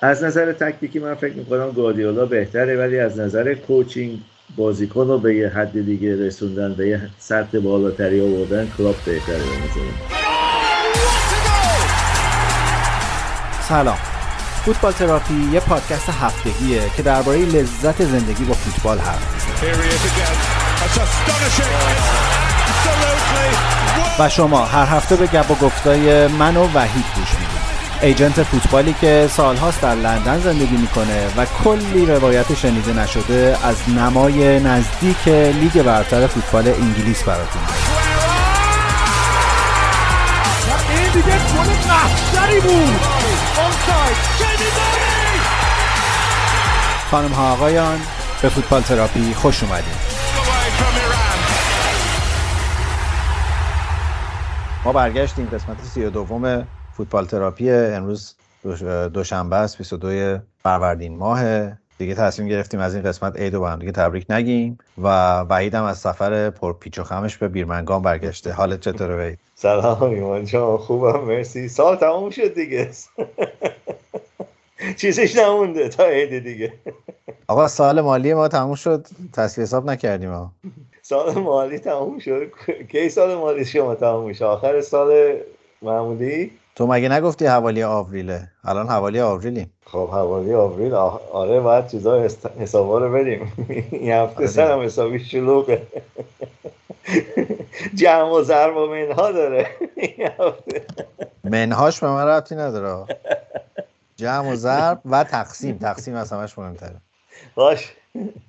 از نظر تکتیکی من فکر می‌کنم گواردیولا بهتره ولی از نظر کوچینگ بازیکن رو به یه حد دیگه رسوندن به یه سطح بالاتری آوردن کلاب بهتره به سلام. فوتبال تراپی یه پادکست هفتگیه که درباره لذت زندگی با فوتبال حرف و شما هر هفته به گپ و گفتای من و وحید گوش می‌دید. ایجنت فوتبالی که سالهاست در لندن زندگی می‌کنه و کلی روایت شنیده نشده از نمای نزدیک لیگ برتر فوتبال انگلیس براتون. این دیگه بود. خانم ها آقایان به فوتبال تراپی خوش اومدید ما برگشتیم قسمت سی دوم فوتبال تراپی امروز دوشنبه است 22 فروردین ماه. دیگه تصمیم گرفتیم از این قسمت عید و با هم دیگه تبریک نگیم و وحید هم از سفر پیچ و خمش به بیرمنگام برگشته. حالت چطوره وحید؟ سلام ایمان جان خوبم مرسی. سال تموم شد دیگه. چیزش نمونده تا عید دیگه. آقا سال مالی ما تموم شد. تصویر حساب نکردیم ها. سال مالی تموم شد. کی سال مالی شما تموم میشه آخر سال معمولی؟ تو مگه نگفتی حوالی آوریله؟ الان حوالی آوریلی خب حوالی آوریل آره باید چیزا حسابا رو بریم. این هفته آره سرم حسابی شلوغه. جمع و ضرب و منها داره. منهاش به من ربطی نداره. جمع و ضرب و تقسیم. تقسیم از همش مهمتره. باش.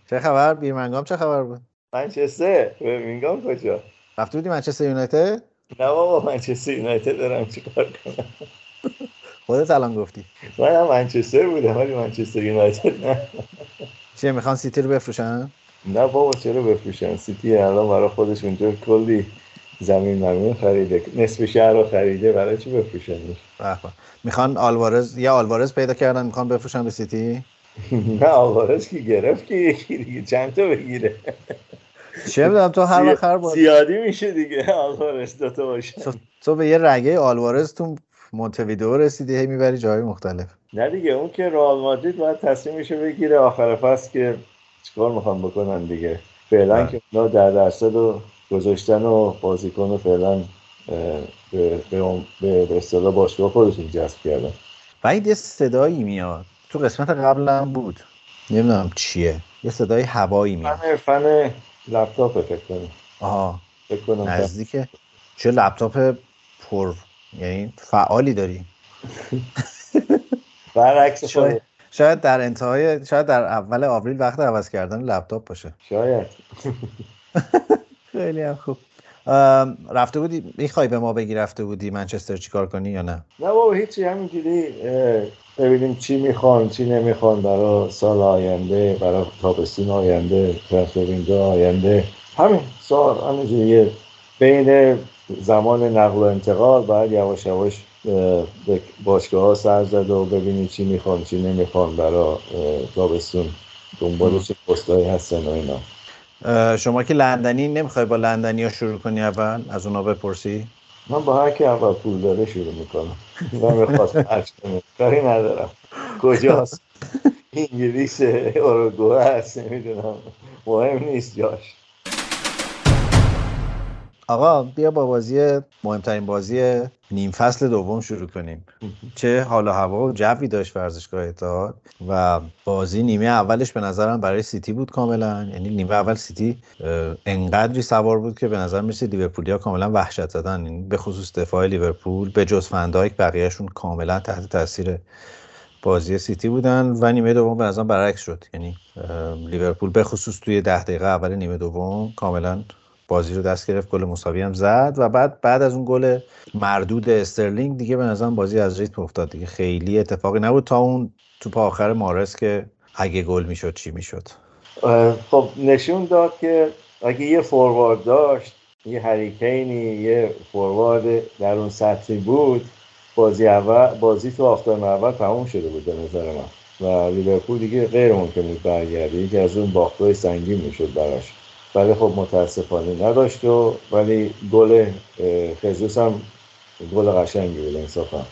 چه خبر؟ بیرمنگام چه خبر بود؟ منچستر. بیرمنگام کجا؟ رفته بودی منچستر یونایتد؟ نه بابا منچستر یونایتد دارم چیکار کنم؟ خودت الان گفتی. من هم منچستر بودم ولی منچستر یونایتد نه. چیه می‌خوان سیتی رو بفروشن؟ نه بابا چرا بفروشن؟ سیتی الان برای خودش اونجا کلی زمین زمین خریده. نصف شهر رو خریده برای چی بفروشن؟ می‌خوان آلوارز یا آلوارز پیدا کردن می‌خوان بفروشن به سیتی؟ نه آلوارز که گرفت؟ که یکی دیگه؟ چند تا بگیره؟ چه می‌دونم تو هر وقت هر زیادی میشه دیگه. آلوارز داتا باشه. تو به یه رگه آلوارز تو مونتویدئو رسیدی هی می‌بری جای مختلف. نه دیگه اون که رئال مادرید باید تصمیمش بگیره. آخر فصل که چیکار می‌خوام بکنن دیگه؟ فعلا. که اونا در درصد و گذاشتن و بازیکن فعلا به به اصطلاح باشگاه خودشون جذب کردن. و یه صدایی میاد. تو قسمت قبلم بود. نمی‌دونم چیه. یه صدای هوایی میاد. فن لپتاپ فکر کنم. آها. فکر کنم نزدیکه چه لپتاپ پر یعنی فعالی داری؟ برعکس شاید, شاید در انتهای شاید در اول آوریل وقت عوض کردن لپتاپ باشه. شاید. خیلی هم خوب. رفته بودی؟ می‌خوای به ما بگی رفته بودی منچستر چیکار کنی یا نه؟ نه بابا هیچی همینجوری ببینیم چی می‌خوان چی نمی‌خوان برای سال آینده برای تابستون آینده ترانسفر آینده. همین سال همینجوری بین زمان نقل و انتقال باید یواش یواش به باشگاه ها سر زد و ببینی چی می‌خوان چی نمی‌خوان برای تابستون. دنبال چه پستایی هستن و اینا. شما که لندنی نمی‌خوای با لندنی ها شروع کنی اول؟ از اونا بپرسی؟ من با هر کی اول پول داره شروع می‌کنم. من می‌خواست کاری ندارم. کجاست؟ انگلیس اروگوه هست نمی‌دونم. مهم نیست جاش. آقا بیا با بازی مهمترین بازی نیم فصل دوم شروع کنیم. چه حال و هوا و جوی داشت ورزشگاه اتحاد و بازی نیمه اولش به نظرم برای سیتی بود کاملا. یعنی نیمه اول سیتی انقدری سوار بود که به نظر می‌رسید لیورپولیا کاملا وحشت زدن. یعنی به خصوص دفاع لیورپول به جز فندایک بقیهشون کاملا تحت تاثیر بازی سیتی بودن و نیمه دوم به نظرم برعکس شد. یعنی لیورپول به خصوص توی ده دقیقه اول نیمه دوم کاملا بازی رو دست گرفت گل مساوی هم زد و بعد بعد از اون گل مردود استرلینگ دیگه به نظرم بازی از ریتم افتاد دیگه. خیلی اتفاقی نبود تا اون توپ آخر مارس که اگه گل می‌شد چی می‌شد؟ خب نشون داد که اگه یه فوروارد داشت یه هریکینی یه فوروارد در اون سطحی بود بازی اول بازی تو آفتاب اول تموم شده بود به نظر من. و لیورپول دیگه غیر ممکن بود برگرده یکی از اون باختای سنگین می‌شد براش. ولی خب متاسفانه نداشت و ولی گل خزوس هم گل قشنگی بود انصافا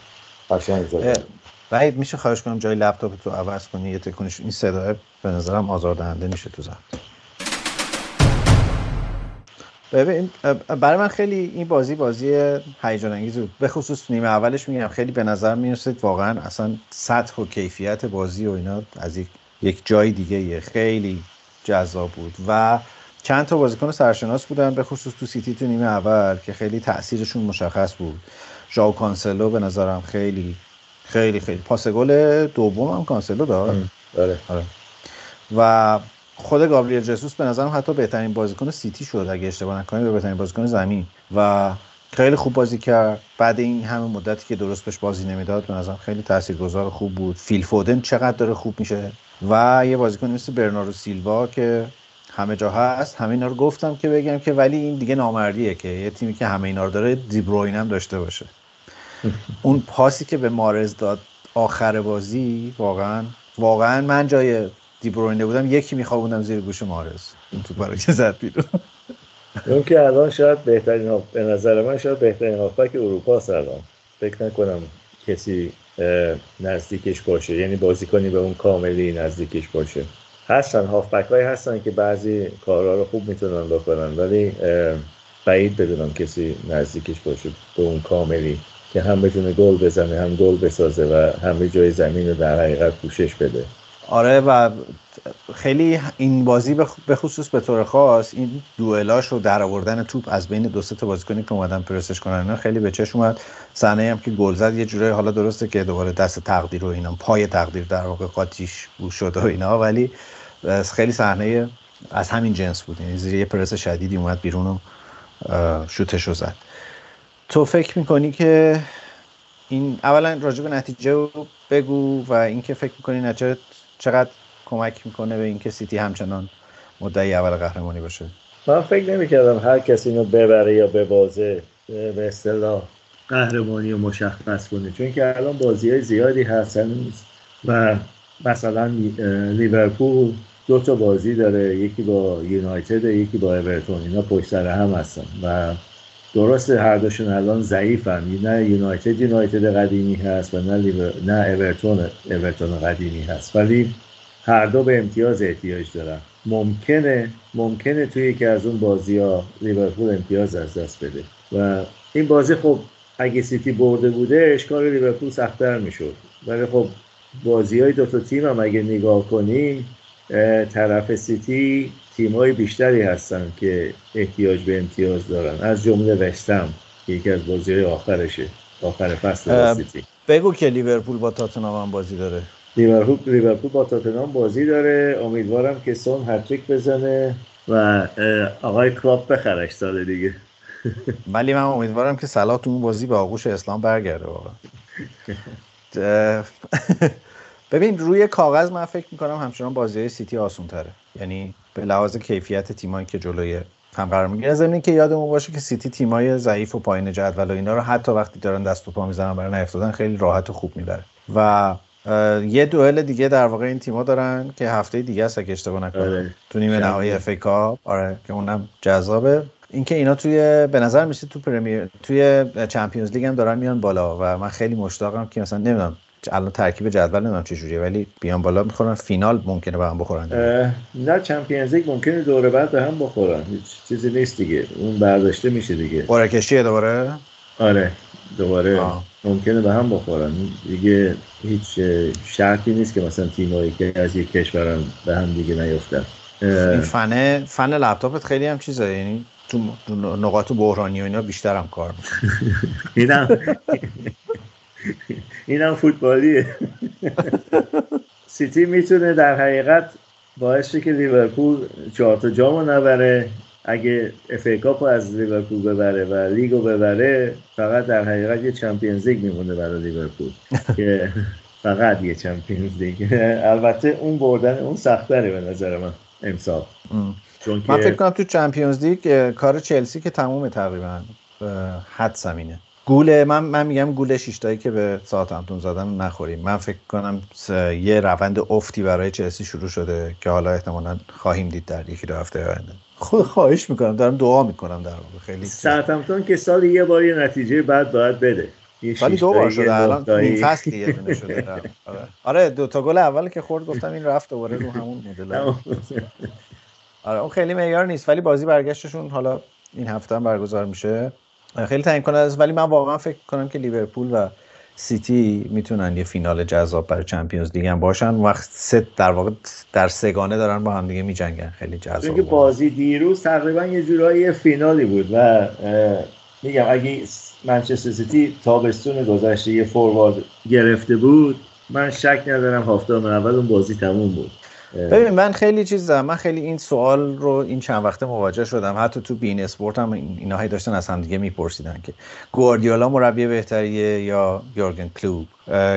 قشنگ زد. وحید میشه خواهش کنم جای لپتاپ تو عوض کنی؟ یه تکنش این صدای به نظرم آزاردهنده میشه تو زن ببین برای من خیلی این بازی بازی هیجان انگیز بود. به خصوص نیمه اولش میگم خیلی به نظر می‌رسید واقعا اصلا سطح و کیفیت بازی و اینا از یک جای دیگه یه. خیلی جذاب بود و چند تا بازیکن سرشناس بودن به خصوص تو سیتی تو نیمه اول که خیلی تاثیرشون مشخص بود. ژائو کانسلو به نظرم خیلی خیلی خیلی. پاس گل دوم هم کانسلو داد. آره. آره. و خود گابریل جسوس به نظرم حتی بهترین بازیکن سیتی شد اگه اشتباه نکنم به بهترین بازیکن زمین. و خیلی خوب بازی کرد. بعد این همه مدتی که درست بهش بازی نمی‌داد به نظرم خیلی تاثیرگذار خوب بود. فیل فودن چقدر داره خوب میشه. و یه بازیکن مثل برنارو سیلوا که همه جا هست. همه اینا رو گفتم که بگم که ولی این دیگه نامردیه که یه تیمی که همه اینا رو داره دیبروین هم داشته باشه. اون پاسی که به مارز داد آخر بازی واقعا واقعا من جای دیبروینه بودم یکی میخوابوندم زیر گوش مارز. اون تو برای که زد بیرون. اون که الان شاید بهترین به نظر من شاید بهترین هافبک اروپا الان. فکر نکنم کسی نزدیکش باشه. یعنی بازیکنی به اون کاملی نزدیکش باشه. هستن هافبک های هستن که بعضی کارها رو خوب می‌تونن بکنن. ولی بعید بدونم کسی نزدیکش باشه به اون کاملی که هم بتونه گل بزنه هم گل بسازه و همه جای زمین رو در حقیقت پوشش بده. آره و خیلی این بازی به خصوص به طور خاص این دوئلاش و در آوردن توپ از بین دو تا بازیکنی که اومدن پرسش کنن اینا خیلی به چشم اومد. صحنه هم که گل زد یه جوری حالا درسته که دوباره دست تقدیر و اینا پای تقدیر در واقع قاطیش بو شده و اینا ولی خیلی صحنه از همین جنس بود. یعنی زیر یه پرس شدیدی اومد بیرون و شوتش زد. تو فکر می‌کنی که این اولا راجع به نتیجه بگو و اینکه فکر می‌کنی نتیجه چقدر کمک می‌کنه به اینکه سیتی همچنان مدعی اول قهرمانی باشه؟ من فکر نمی‌کردم هر کسی اینو ببره یا ببازه به اصطلاح قهرمانی رو مشخص کنه. چون که الان بازی های زیادی هستن و مثلا لیورپول دو تا بازی داره یکی با یونایتد یکی با اورتون. اینا پشت سر هم هستن. و درسته هر دوشون الان ضعیفن. نه یونایتد یونایتد قدیمی هست و نه نه اورتون اورتون قدیمی هست. ولی هر دو به امتیاز احتیاج دارن. ممکنه ممکنه توی یکی از اون بازی ها لیورپول امتیاز از دست بده. و این بازی خب اگه سیتی برده بوده اشکال لیورپول سختتر می‌شد. ولی خب بازی های دو تا تیم هم اگه نگاه کنیم طرف سیتی های بیشتری هستن که احتیاج به امتیاز دارن. از جمله وستهم که یکی از بازی آخرشه آخر فصل سیتی. بگو که لیورپول با تاتنهام هم بازی داره. لیورپول لیورپول با تاتنهام بازی داره. امیدوارم که سون هتریک بزنه و آقای کلوپ بخرش سال دیگه. ولی من امیدوارم که صلاح تو اون بازی به آغوش اسلام برگرده واقعا. ببین روی کاغذ من فکر می‌کنم همچنان بازی سیتی آسون تره یعنی به لحاظ کیفیت تیمایی که جلوی هم قرار می‌گیره ضمن که یادمون باشه که سیتی تیمای ضعیف و پایین جدول و اینا رو حتی وقتی دارن دست و پا می‌زنن برای نیفتادن خیلی راحت و خوب می‌بره. و یه دوئل دیگه در واقع این تیما دارن که هفته دیگه است اگه اشتباه نکنم. آره. تو نیمه نهایی FA Cup. آره که اونم جذابه. اینکه اینا توی به نظر میشه تو پرمیر توی چمپیونز لیگ هم دارن میان بالا و من خیلی مشتاقم که مثلا نمی‌دونم الان ترکیب جدول نمی‌دونم چه جوریه ولی بیان بالا می‌خورن فینال ممکنه به هم بخورن نه چمپیونز لیگ ممکنه دوره بعد به هم بخورن. هیچ چیزی نیست دیگه. اون برداشته میشه دیگه. قرعه کشیه دوباره؟ آره دوباره آه. ممکنه به هم بخورن. دیگه هیچ شرطی نیست که مثلا تیمایی که از یک کشورن به هم دیگه نیفتن. این فن فن لپتاپت خیلی هم چیزه. یعنی تو نقاط بحرانی و اینا بیشتر هم کار اینم. اینم فوتبالیه. سیتی می‌تونه در حقیقت باعث که لیورپول چهار تا جامو نبره. اگه FA Cup از لیورپول ببره و لیگو ببره فقط در حقیقت یه Champions League میمونه برای لیورپول. که فقط یه چمپیونز لیگ. البته اون بردن اون سختره به نظر من امسال. چون من فکر کنم تو چمپیونز لیگ کار چلسی که تموم تقریبا حد زمینه. گول من من میگم گول شیشتایی که به همتون زدن نخوریم. من فکر کنم یه روند افتی برای چلسی شروع شده که حالا احتمالا خواهیم دید در یکی دو هفته آینده. خود خواهش می‌کنم. دارم دعا می‌کنم در واقع. خیلی ساعتمتون که سال یه بار یه نتیجه بعد باید بده. ولی دو بار شده. الان این فصل یه دونه شده. آره. آره. دو تا گل اول که خورد گفتم این رفت دوباره رو همون مدل. آره اون خیلی معیار نیست. ولی بازی برگشتشون حالا این هفته هم برگزار میشه. خیلی تعیین کننده است. ولی من واقعا فکر کنم که لیورپول و سیتی می‌تونن یه فینال جذاب برای چمپیونز لیگ هم باشن. وقت سه در واقع در سگانه دارن با هم دیگه میجنگن. خیلی جذاب بازی. دیروز تقریبا یه جورایی فینالی بود و میگم اگه منچستر سیتی تابستون گذشته یه فوروارد گرفته بود من شک ندارم هفته اول اون بازی تموم بود. ببین من خیلی چیز دارم من خیلی این سوال رو این چند وقته مواجه شدم. حتی تو beIN Sport هم اینا داشتن از هم دیگه میپرسیدن که گواردیولا مربی بهتریه یا یورگن کلوپ؟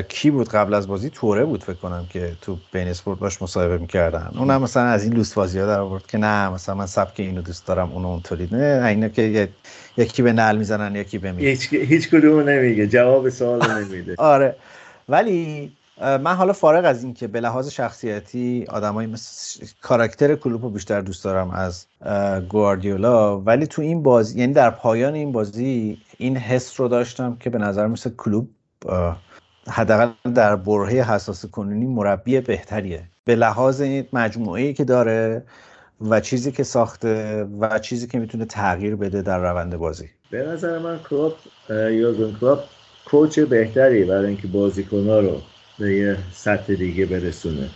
کی بود قبل از بازی؟ توره بود فکر کنم که تو beIN Sport باش مصاحبه می‌کردن. اونم مثلا از این لوس بازی ها در آورد که نه مثلا من سبک اینو دوست دارم اونو اونطوری. نه اینا که یکی به نل می‌زنن یکی به می هیچ هیچ کدوم نمیگه جواب سوال نمیده. آره. ولی من حالا فارغ از این که به لحاظ شخصیتی آدمایی مثل کاراکتر کلوب رو بیشتر دوست دارم از گواردیولا ولی تو این بازی یعنی در پایان این بازی این حس رو داشتم که به نظر مثل کلوب حداقل در برهه حساس کنونی مربی بهتریه. به لحاظ این مجموعه ای که داره و چیزی که ساخته و چیزی که می‌تونه تغییر بده در روند بازی. به نظر من کلوپ یورگن کلوپ coach بهتری برای اینکه بازیکن‌ها رو به یه سطح دیگه برسونه.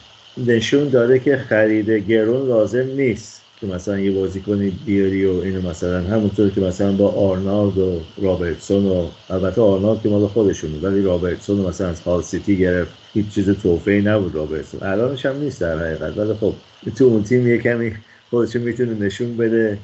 نشون داده که خرید گرون لازم نیست که مثلا یه بازیکن بیاری و اینو مثلا همونطور که مثلا با آرنالد و رابرتسون و البته آرنالد که مال خودشونه ولی رابرتسون مثلا از هال سیتی گرفت. هیچ چیز تحفه‌ای نبود رابرتسون. الانش هم نیست در حقیقت. ولی خب تو اون تیم یه کمی خودشون می‌تونه نشون بده.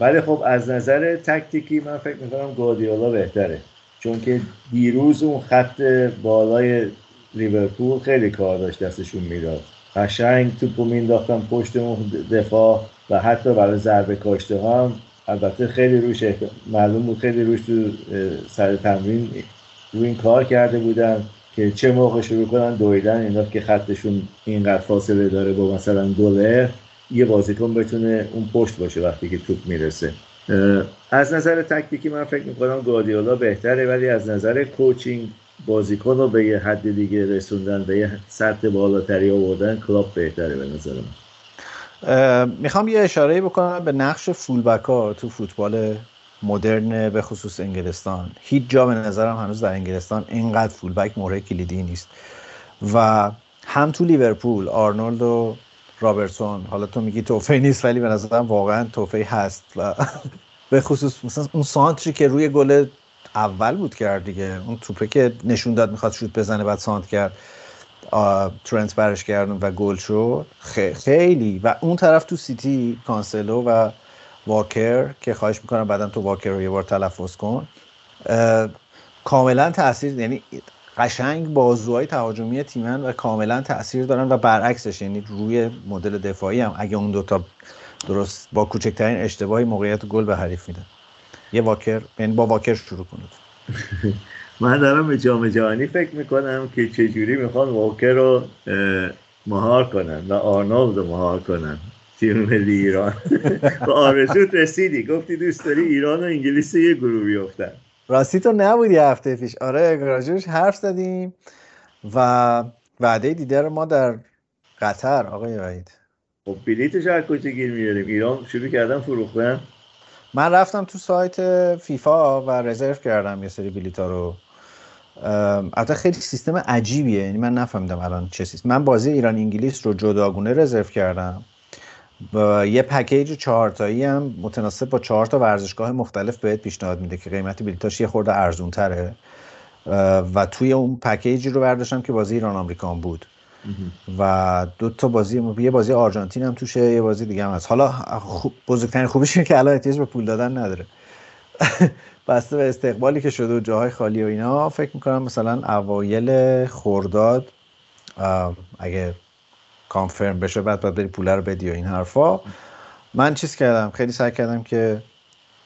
ولی خب از نظر تکتیکی من فکر می‌کنم گواردیولا بهتره. چون که دیروز اون خط بالای لیورپول خیلی کار داشت دستشون می‌داد. قشنگ توپو مینداختن پشت اون دفاع و حتی برای ضربه کاشته هم. البته خیلی روش معلوم بود خیلی روش تو سر تمرین روی این کار کرده بودن که چه موقع شروع کنن دویدن. اینا که خطشون اینقدر فاصله داره با مثلا دولر یه بازیکن بتونه اون پشت باشه وقتی که توپ می‌رسه. از نظر تکتیکی من فکر می‌کنم گواردیولا بهتره ولی از نظر کوچینگ بازیکن رو به یه حد دیگه رسوندن به یه سطح بالاتری آوردن کلاب بهتره به نظر من. می‌خوام یه اشاره بکنم به نقش فولبک ها تو فوتبال مدرن به خصوص انگلستان. هیچ جا به نظرم هنوز در انگلستان اینقدر فولبک مورد کلیدی نیست. و هم تو لیورپول آرنولد و رابرتسون. حالا تو میگی تحفه‌ای نیست ولی به نظرم واقعا تحفه‌ای هست. و به خصوص مثلا اون سانتری که روی گل اول بود کرد دیگه اون توپه که نشون داد می‌خواد شوت بزنه بعد سانتر کرد. ترنت برش و گل شد. خیلی. و اون طرف تو سیتی کانسلو و واکر که خواهش می‌کنم بعدا تو واکر رو یه بار تلفظ کن. کاملا تاثیر یعنی قشنگ بازوهای تهاجمی تیمن و کاملا تاثیر دارن و برعکسش یعنی روی مدل دفاعی هم اگه اون دوتا درست با کوچکترین اشتباهی موقعیت گل به حریف میدن. یه واکر یعنی با واکر شروع کنید. من دارم به جام جهانی فکر می‌کنم که چجوری می‌خوان واکر رو مهار کنن و آرنولد رو مهار کنن. تیم ملی ایران. با آرزوت رسیدی. گفتی دوست داری ایران و انگلیس یه گروه بیفتن راستی تو نبودی هفته پیش. آره راجبش حرف زدیم و وعده دیدار ما در قطر آقای وحید. خب بلیتش از کجا گیر میاریم ایران شروع کردن فروختن. من رفتم تو سایت فیفا و رزرو کردم یه سری بلیتا رو. البته خیلی سیستم عجیبیه. یعنی من نفهمیدم الان چه سیستم من بازی ایران انگلیس رو جداگونه رزرو کردم. و یه پکیج چهارتایی هم متناسب با چهار تا ورزشگاه مختلف بهت پیشنهاد میده که قیمت بلیتاش یه خورده ارزون تره و توی اون پکیجی رو برداشتم که بازی ایران آمریکان بود. و دو تا بازی یه بازی آرژانتین هم توشه یه بازی دیگه هم هست. حالا خوب بزرگترین خوبیش که الان احتیاج به پول دادن نداره. بسته به استقبالی که شده و جاهای خالی و اینا فکر می‌کنم مثلا اوایل خورداد اگه کانفرم بشه بعد باید بری پول رو بدی و این حرفا. من چیز کردم خیلی سعی کردم که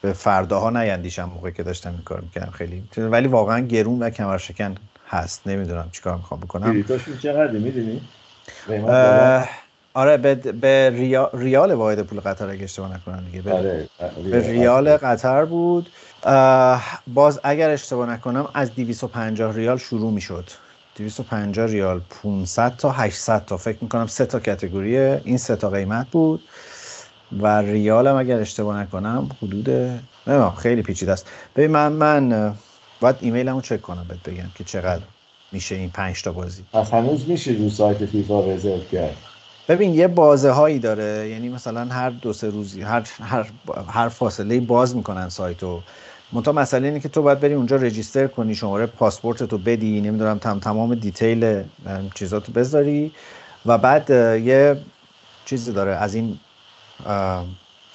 به فرداها نیندیشم موقعی که داشتم این کار می‌کردم. خیلی ولی واقعا گرون و کمرشکن هست. نمی‌دونم چیکار می‌خوام بکنم. بلیتاشون چقدر می‌دونی؟ آره به, به ریال واحد پول قطر اگه اشتباه نکنم دیگه. به, آره. به ریال قطر. بود. باز اگر اشتباه نکنم از 250 ریال شروع می‌شد. 250 ریال 500 تا 800 تا. فکر می‌کنم سه تا کتگوری این سه تا قیمت بود. و ریال هم اگر اشتباه نکنم حدود نه خیلی پیچیده است. ببین من من باید ایمیلمو چک کنم بهت بگم که چقدر میشه این 5 تا بازی. هنوز میشه رو سایت فیفا رزرو کرد. ببین یه بازه هایی داره. یعنی مثلا هر دو سه روزی هر هر هر فاصله باز می‌کنن سایتو. منتها مسئله اینه که تو باید بری اونجا register کنی شماره پاسپورت تو بدی نمی‌دونم تم تمام detail چیزاتو بذاری. و بعد یه چیزی داره. از این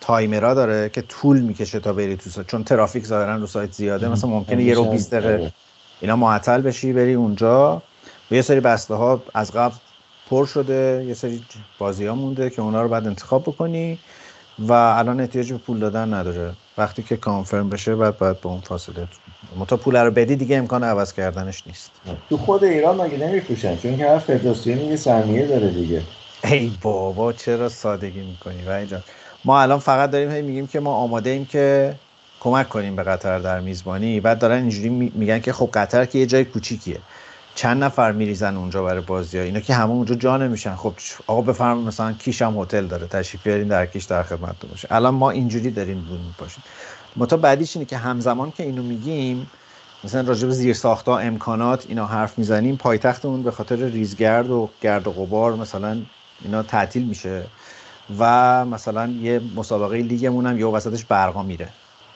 تایمرا داره که طول می‌کشه تا بری تو سایت چون ترافیک ظاهرا رو سایت زیاده مثلا ممکنه یه رو 20 دقیقه آره. اینا معطل بشی بری اونجا. و یه سری بسته ها از قبل پر شده یه سری بازی ها مونده که اونا رو بعد انتخاب بکنی و الان احتیاج به پول دادن نداره. وقتی که کانفرم بشه بعد باید به اون فاصله متا پول رو بدی دیگه امکان عوض کردنش نیست. تو خود ایران مگه نمیفروشن؟ چون که هر فدراسیونی یه سهمیه داره دیگه. ای بابا چرا سادگی می‌کنی؟ و اینجا ما الان فقط داریم هی میگیم که ما آماده ایم که کمک کنیم به قطر در میزبانی. بعد دارن اینجوری میگن که خب قطر که یه جای کوچیکیه. چند نفر میریزن اونجا برای بازی ها. اینا که همه اونجا جا نمیشن. خب آقا بفرم مثلا کیش هم هتل داره. تشریف بیارین در کیش در خدمت باشه. الان ما اینجوری داریم بون میپاشیم. متا بعدیش اینه که همزمان که اینو میگیم مثلا راجع به زیر ساختا امکانات اینا حرف می‌زنیم پایتختمون به خاطر ریزگرد و گرد و غبار مثلا اینا تعطیل میشه. و مثلا یه مسابقه لیگمون هم یه وسطش برقا میره.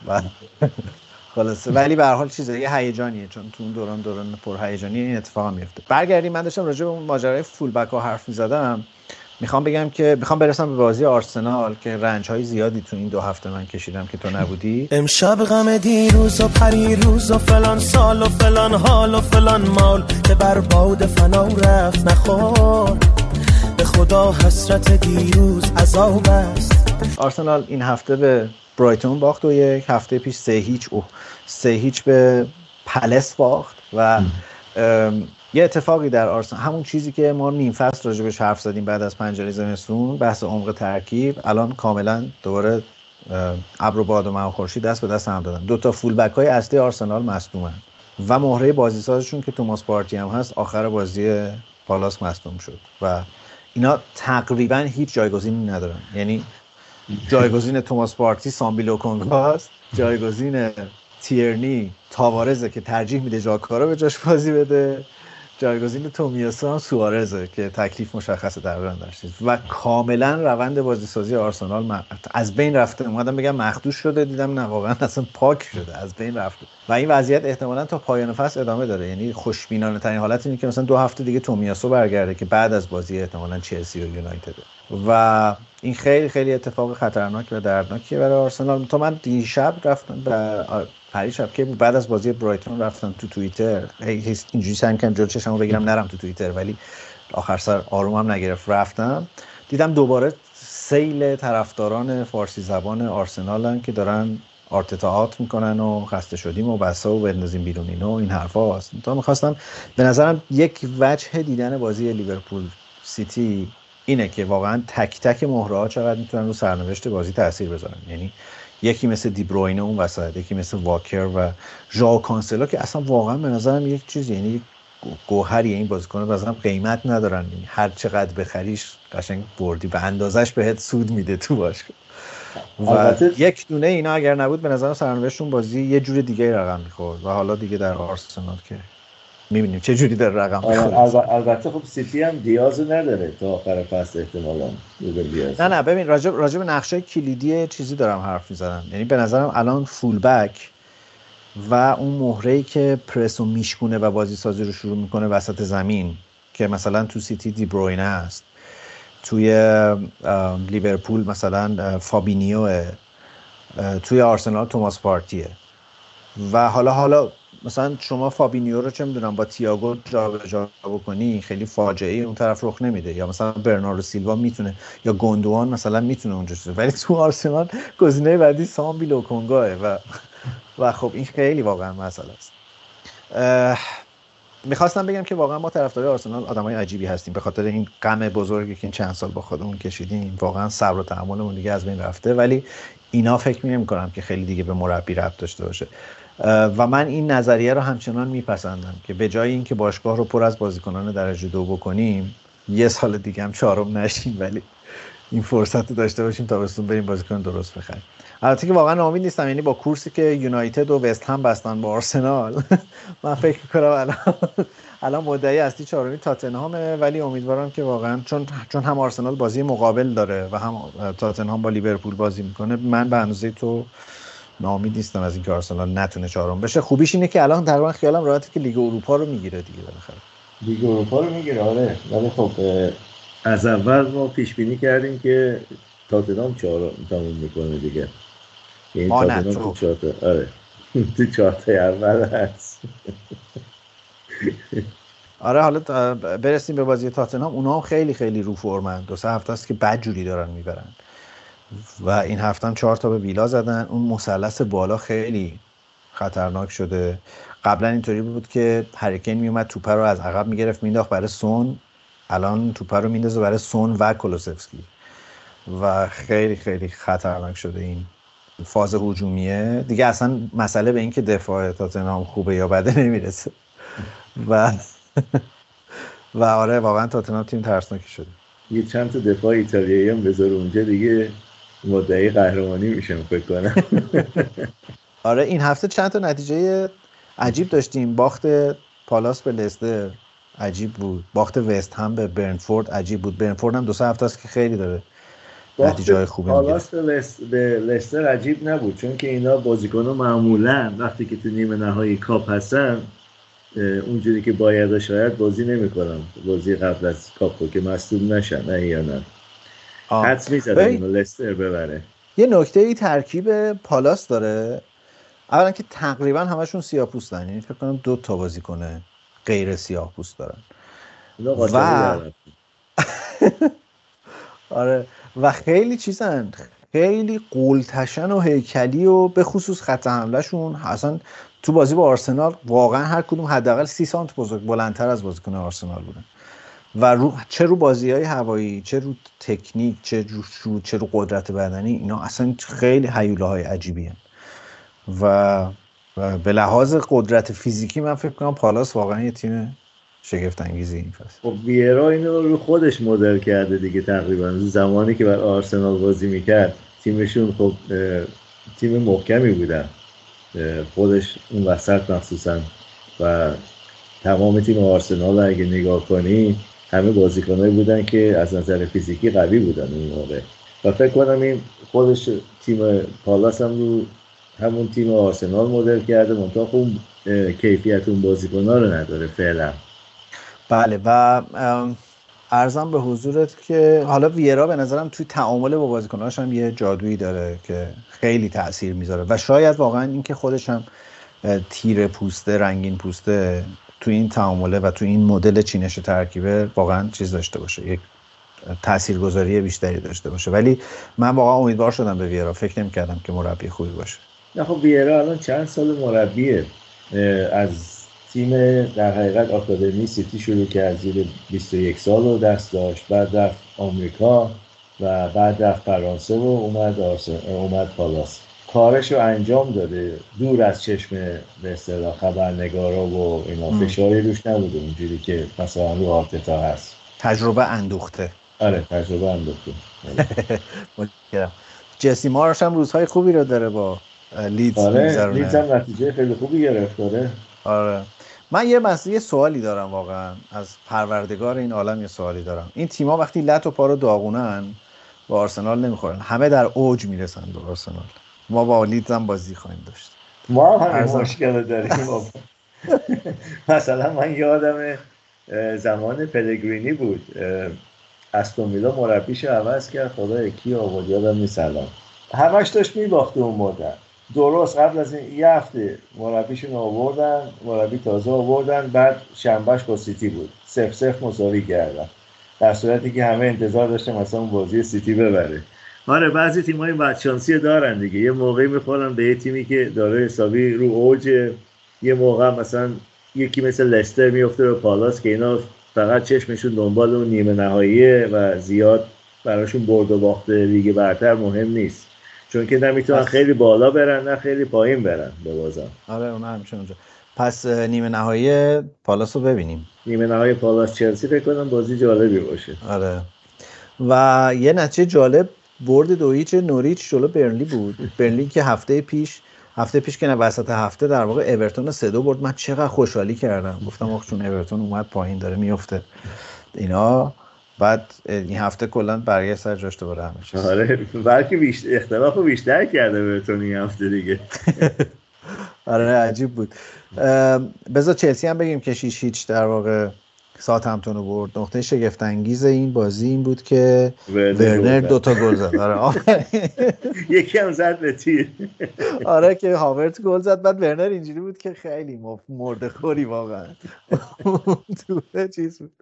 و خلاصه. ولی به هر حال چیزه یه هیجانیه. چون تو اون دوران دوران پر هیجانی این اتفاق میفته. برگردیم. من داشتم راجع به اون ماجرای فول بک ها حرف می‌زدم. می‌خوام بگم که می‌خوام برسم به بازی آرسنال که رنج های زیادی تو این دو هفته من کشیدم که تو نبودی. امشب غم دیروز و پریروز و فلان سال و فلان حال و فلان مال که بر باد فنا رفت نخور. به خدا حسرت دیروز عذاب است. آرسنال این هفته به برایتون باخت و یک هفته پیش سه هیچ او سه هیچ به پلس باخت و یه اتفاقی در آرسنال همون چیزی که ما نیم فصل راجبش حرف زدیم بعد از پنجره زمستون بحث عمق ترکیب. الان کاملا دوباره ابر و باد و مه خورشید دست به دست هم دادن. دو تا فول بک های اصلی آرسنال مصدومن و مهره بازیسازشون که توماس پارتی هم هست آخر بازی پالاس مصدوم شد و اینا تقریبا هیچ جایگزینی ندارن. یعنی جایگزین توماس پارتی سامبی لوکونگاست جایگزین تیرنی تاوارزه که ترجیح میده جاکارا به جاش بازی بده. جایگزین تومیاسو هم سوارزه که تکلیف مشخصه در داشتید و کاملا روند بازی سازی آرسنال از بین رفته. اومدم بگم مخدوش شده دیدم نه واقعا اصلا پاک شده از بین رفته. و این وضعیت احتمالا تا پایان فصل ادامه داره. یعنی خوشبینانه ترین حالت اینه که مثلا دو هفته دیگه تومیاسو برگرده که بعد از بازی احتمالا چلسی و یونایتد. و این خیلی خیلی اتفاق خطرناک و دردناکیه برای آرسنال. تو من دیشب رفتم پریشب که بعد از بازی برایتون رفتم تو توییتر. اینجوری سعی کردم جلو چشمو بگیرم نرم تو توییتر ولی آخر سر آرومم نگرفت. رفتم. دیدم دوباره سیل طرفداران فارسی زبان آرسنالن که دارن آرتتاعات می‌کنن و خسته شدیم و بسا و بندازیم بیرون اینو این حرفا هست. تا می‌خواستم به نظرم یک وجه دیدن بازی لیورپول سیتی اینه که واقعا تک تک مهره ها چقدر می‌تونن رو سرنوشت بازی تاثیر بذارن. یعنی یکی مثل دیبروینه اون وسط یکی مثل واکر و ژاو کانسلا که اصلا واقعا به نظرم یک چیزی یعنی گوهری این بازیکن مثلا قیمت ندارن. یعنی هر چقدر بخریش قشنگ بردی به اندازش بهت سود میده تو باشگاه. و یک دونه اینا اگر نبود به نظر سرنوشتشون بازی یه جور دیگه رقم می‌خورد. و حالا دیگه در آرسنال که می‌بینیم چه جوری در رقم آره البته خب سیتی هم دیاز نداره تا آخر فصل احتمالا. نه نه ببین راجب راجب نقش کلیدی چیزی دارم حرف می‌زنم. یعنی به نظرم الان full back و اون مهره که پرس و میشکونه و بازی سازی رو شروع می‌کنه وسط زمین که مثلا تو سیتی دی بروینه است. توی لیورپول مثلا فابینیو توی آرسنال توماس پارتیه. و حالا حالا مثلا شما فابینیو رو چه می‌دونم با تییاگو جابجا بکنی خیلی فاجعه اون طرف رخ نمیده. یا مثلا برناردو سیلوا می‌تونه یا گوندوان مثلا می‌تونه اونجا شده ولی تو آرسنال گزینه بعدی سامبی لوکونگاه و و خب این خیلی واقعا مسئله است. می‌خواستم بگم که واقعا ما طرفدار آرسنال آدمای عجیبی هستیم. به خاطر این غم بزرگی که این چند سال با خودمون کشیدیم واقعا صبر و تحملمون دیگه از بین رفته. ولی اینا فکر نمی کنم که خیلی دیگه به مربی ربط داشته باشه. و من این نظریه رو همچنان میپسندم که به جای اینکه باشگاه رو پر از بازیکنان درجه دو بکنیم یه سال دیگه هم چهارم نشیم ولی این فرصت رو داشته باشیم تا بستون بریم بازیکن درست بخریم. البته که واقعا امید نیستم یعنی با کورسی که یونایتد و وست هم بستن با آرسنال من فکر می‌کنم الان الان مدعی اصلی چهارمی تاتنهامه ولی امیدوارم که واقعا چون چون هم آرسنال بازی مقابل داره و هم تاتنهام با لیورپول بازی می‌کنه من به اندازه تو ناامید نیستم از اینکه آرسنال نتونه چهارم بشه. خوبیش اینه که الان تقریبا خیالم راحته که لیگ اروپا رو می‌گیره دیگه بالاخره. لیگ اروپا رو می‌گیره آره. ولی خب از اول ما پیش بینی کردیم که تاتنهام چهارم تموم می‌کنه دیگه. یعنی تاتنهام تو. چهارتا آره. تو چهارتا اول هست. آره حالا برسیم به بازی تاتنهام. اونا هم خیلی خیلی رو فرمن دو سه هفته است که بد جوری دارن می‌برن. و این هفته هم چهار تا به ویلا زدن. اون مثلث بالا خیلی خطرناک شده. قبلا اینطوری بود که هریکین میومد توپه رو از عقب می‌گرفت مینداخت برای سون الان توپه رو میندازه برای سون و کلوسفسکی و خیلی خیلی خطرناک شده این فاز هجومیه. دیگه اصلا مسئله به اینکه دفاع تاتنهام خوبه یا بده نمی‌رسه. و و آره واقعا تاتنهام تیم ترسناکی شده. یه چند تا دفاع ایتالیایی هم بذار اونجا دیگه. مدعی قهرمانی میشه فکر کنم. آره این هفته چند تا نتیجه عجیب داشتیم. باخت پالاس به لستر عجیب بود. باخت وست هم به برنفورد عجیب بود. برنفورد هم دو سه هفته است که خیلی داره نتیجه های خوبی پالاس به لستر عجیب نبود چون که اینا بازیکن معمولا وقتی که تو نیمه نهایی کاپ هستن اونجوری که باید شاید بازی نمی‌کنن. بازی قبل از کاپو که مصدوم نشن نه یا نه. حدس می‌زدن لستر ببره. یه نکته ای ترکیب پالاس داره. اولا که تقریبا همشون سیاه پوستن. یعنی فکر کنم دو تا بازی کنه غیر سیاه پوست دارن. و آره. و خیلی چیزن. خیلی قولتشن و هیکلی و به خصوص خط حملهشون. اصلا تو بازی با آرسنال واقعا هر کدوم حداقل سی سانت بزرگ بلندتر از بازیکن آرسنال بودن. و رو چه رو بازی های هوایی چه رو تکنیک چه رو, چه رو قدرت بدنی اینا اصلا خیلی حیوله های عجیبی هن. و, و به لحاظ قدرت فیزیکی من فکر کنم پالاس واقعا یه تیم شگفت انگیزی این فصل. خب ویرا اینو رو خودش مدل کرده دیگه تقریبا. زمانی که بر آرسنال بازی می‌کرد تیمشون خب تیم محکمی بودن. خودش اون وسط مخصوصا. و تمام تیم آرسنال اگه نگاه کنی همه بازیکنایی بودن که از نظر فیزیکی قوی بودن اون موقع. و فکر کنم این خودش تیم پالاس هم رو همون تیم آرسنال مدل کرده منتها خب کیفیت اون بازیکن‌ها رو نداره فعلا. بله و ارزم به حضورت که حالا ویرا به نظرم توی تعامل با بازیکناش هم یه جادویی داره که خیلی تاثیر می‌ذاره. و شاید واقعا اینکه خودش هم تیر پوسته رنگین پوسته تو این تعامله و تو این مدل چینش ترکیبه واقعا چیز داشته باشه یک تاثیرگذاری بیشتری داشته باشه. ولی من واقعا امیدوار شدم به ویرا. فکر نمی کردم که مربی خوبی باشه. نه خب ویرا الان چند سال مربیه. از تیم در حقیقت آکادمی سیتی شروع که از زیر 21 سال رو دست داشت. بعد رفت آمریکا و بعد رفت فرانسه و اومد, اومد پالاس. کارش رو انجام داده. دور از چشم به اصطلاح خبرنگارا و اینا فشاری روش نبوده. اونجوری که مثلا رو آرتتا هست. تجربه اندوخته. آره تجربه اندوخته. جسی مارش هم روزهای خوبی رو داره با لیدز آره لیدز هم نتیجه خیلی خوبی گرفت داره آره. من یه مسئله سوالی دارم واقعا. از پروردگار این عالم یه سوالی دارم. این تیما وقتی لط و پا رو داغونن با آرسنال نمی‌خورن. همه در اوج می‌رسن به آرسنال. ما با لیدز هم بازی خواهیم داشت. ما هم همین مشکل داریم. مثلا من یادم زمان پلگرینی بود. استومیلا مربیش عوض کرد خدا کی آورد یادم نیست الان. همش داشت میباخته اون مدت. درست قبل از این یه هفته مربیشون آوردن مربی تازه آوردن بعد شنبهش با سیتی بود. سف سف مساوی کردن. در صورتی که همه انتظار داشتن مثلا بازی سیتی ببره. آره بعضی تیم های بدشانسی دارن دیگه. یه موقعی می‌خورن به یه تیمی که داره حسابی رو اوج. یه موقع مثلا یکی مثل لستر میفته به پالاس که اینا فقط چشمشون دنبال اون نیمه نهاییه و زیاد براشون برد و باخت لیگ برتر مهم نیست. چون که نمی‌تونن خیلی بالا برن نه خیلی پایین برن بازم آره اون همیشه اونجا. پس نیمه نهایی پالاس رو ببینیم. نیمه نهایی پالاس چلسی فکر کنم بازی جالبی باشه. آره. و یه نتیجه جالب برد دویچ نوریچ جلو برنلی بود. برنلی که هفته پیش هفته پیش که نه وسط هفته در واقع اورتون سه دو برد. من چقدر خوشحالی کردم. گفتم آخ چون اورتون اومد پایین داره میفته اینا بعد این هفته کلا برگشت سر جاش دوباره همه آره بلکه بیشتر اختلاف بیشتر کرده اورتون این هفته دیگه. آره عجیب بود. بذار چلسی هم بگیم که شیش هیچ در واقع ساعت همتون رو برد. نقطه شگفت انگیز این بازی این بود که ورنر دوتا گل زد. آره. یکی هم زد به تیر. آره که هاورت گل زد. بعد ورنر اینجوری بود که خیلی مرده خوری واقعا. چیز بود.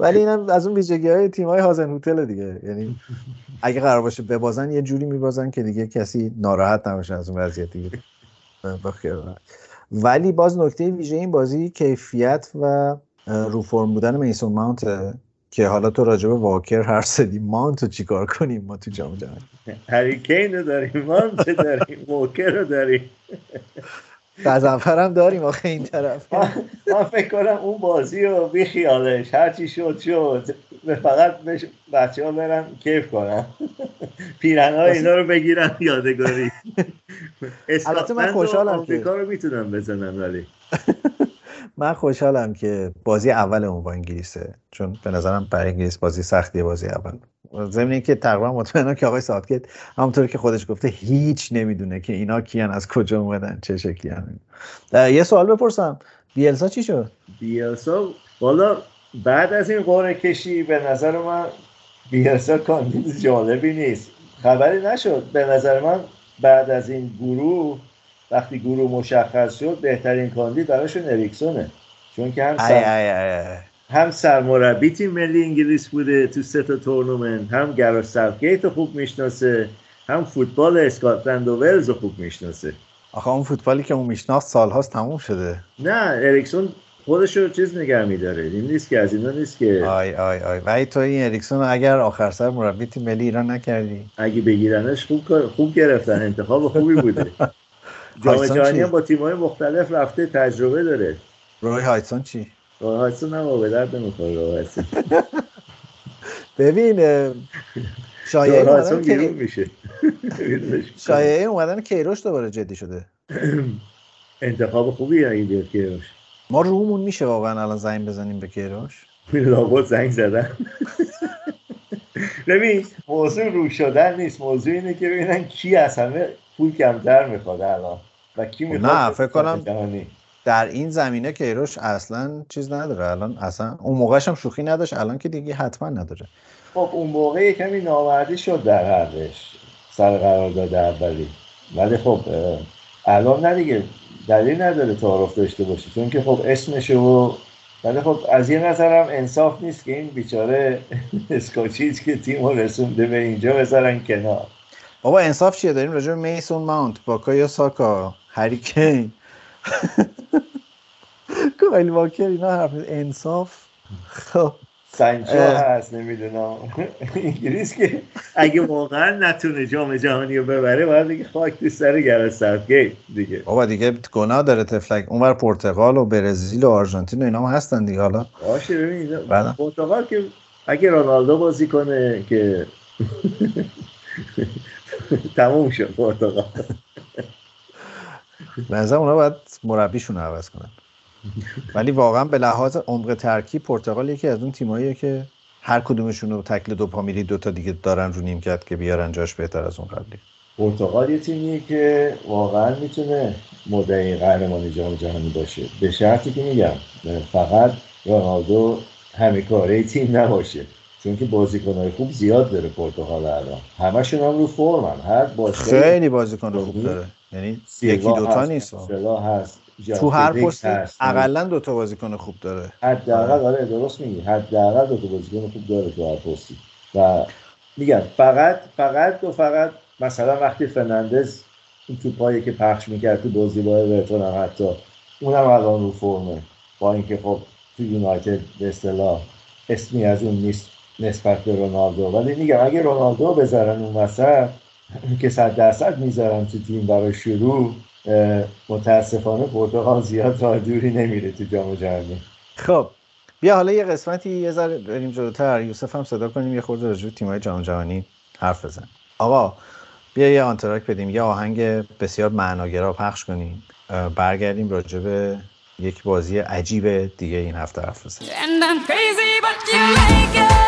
ولی اینم از اون ویژگی های تیم های هازن هوتل دیگه. یعنی اگه قرار باشه ببازن یه جوری میبازن که دیگه کسی ناراحت نباشه از اون وضعیت دیگه ولی باز نکته ویژه این بازی کیفیت و رو فرم بودن میسون ماونت که حالا تو راجع به واکر هر سدی ماونت رو چیکار کنیم ما تو جام جهانی؟ هریکین رو داریم ماونت داریم واکر رو داریم. قزنفر هم داریم آخه این طرف. من فکر کنم اون بازی رو بی خیالش هرچی شد شد. فقط بچه ها برن کیف کنن. پیرن ها اینا رو بگیرن یادگاری. البته من خوشحالم که رو می‌تونم بزنن ولی. من خوشحالم که بازی اول اون با انگلیسه. چون به نظرم برای انگلیس بازی سختیه بازی اول. ضمن که تقریبا مطمئنم که آقای ساعتگت همونطور که خودش گفته هیچ نمی‌دونه که اینا کیان از کجا اومدن چه شکلی هم. یه سوال بپرسم. بیلسا چی شد؟ بیلسا والا بعد از این قرعه کشی به نظر من بیلسا کاندید جالبی نیست. خبری نشد. به نظر من بعد از این گروه وقتی گروه مشخص شد بهترین کاندید براشون اریکسونه. چون که هم سر... هم سرمربی تیم ملی انگلیس بوده تو سه تا تورنمنت هم گراش ساوتگیت خوب می‌شناسه هم فوتبال اسکاتلند و ولز خوب می‌شناسه. آخه اون فوتبالی که اون میشناس سالهاست تموم شده. نه اریکسون خودش رو چیز نگه میداره این نیست که از اینا نیست که. آی آی آی. ولی تو این اریکسون اگر آخر سر مربی تیم ملی ایران نکردی. اگه بگیرنش خوب خوب گرفتن انتخاب خوبی بوده. جام جهانی هم با تیم‌های مختلف رفته تجربه داره. روی هاجسون چی؟ روی هاجسون هم به درد نمی‌خوره روی هاجسون. ببین شایعه اومدن که میشه. شایعه اومدن کیروش دوباره جدی شده. انتخاب خوبی این بیاد کیروش؟ ما رومون میشه واقعا الان زنگ بزنیم به کیروش. لابد زنگ زدن. ببین موضوع رو شدن نیست. موضوع اینه که ببینن کی از همه پول کمتر می‌خواد الان. و کی می‌خواد نه فکر کنم در این زمینه کیروش اصلا چیز نداره. الان اصلا اون موقعش هم شوخی نداشت الان که دیگه حتما نداره. خب اون موقع کمی نامردی شد در حرفش سر قرار داده اولی. ولی خب الان نه دیگه دلیل نداره تعارف داشته باشه چون که خب اسمش و ولی خب از یه نظرم انصاف نیست که این بیچاره اسکاچیز که تیم رسونده به اینجا بذارن کنار. بابا انصاف چیه؟ داریم راجع میسون ماونت باکایا ساکا هریکین. کایل واکر اینا حرف انصاف؟ خب. سنچو هست نمی‌دونم. انگلیس که اگه واقعا نتونه جام جهانی رو ببره باید دیگه خاک تو سر گرس دیگه. بابا دیگه گناه داره تفلک. اونور پرتغال و برزیل و آرژانتین و اینا هم هستن دیگه حالا. باشه ببین پرتغال که اگه رونالدو بازی کنه که تموم شد پرتغال به اونا باید مربیشون رو عوض کنن. ولی واقعا به لحاظ عمق ترکیب پرتغال یکی از اون تیماییه که هر کدومشون رو تکل دوپامیری دوتا دیگه دارن رو نیمکت که بیارن جاش بهتر از اون قبلی. پرتغال یه تیمیه که واقعا می‌تونه مدعی قهرمانی جام جهانی باشه. به شرطی که میگم فقط رونالدو همه کاره تیم نباشه. چون که بازیکنهای خوب زیاد داره پرتغال الان. همشون هم رو فرم هم. هر خیلی بازیکن خوب داره. یعنی یکی دوتا نیست. هست تو هر پست اقلا دو تا بازیکن خوب داره. حداقل آره. درست میگی. حداقل دو تا بازیکن خوب داره تو هر پستی. و میگم فقط فقط و فقط مثلا وقتی فرناندز این توپایی که پخش می‌کرد تو بازی با اورتون هم حتی اونم الان رو فرمه. با اینکه خب تو یونایتد به اصطلاح اسمی از اون نیست. نسبت به رونالدو. ولی میگم اگه رونالدو بذارن اون وسط که صد درصد می‌ذارن تو تیم برای شروع متاسفانه پرتغال زیاد راه دوری نمیره تو جام جهانی. خب بیا حالا یه قسمتی یه ذره بریم جلوتر. یوسف هم صدا کنیم یه خورده راجع به تیم‌های جام جهانی حرف بزن. آقا بیا یه آنتراک بدیم یه آهنگ بسیار معناگرا پخش کنیم. برگردیم راجع به یک بازی عجیب دیگه این هفته حرف بزنیم.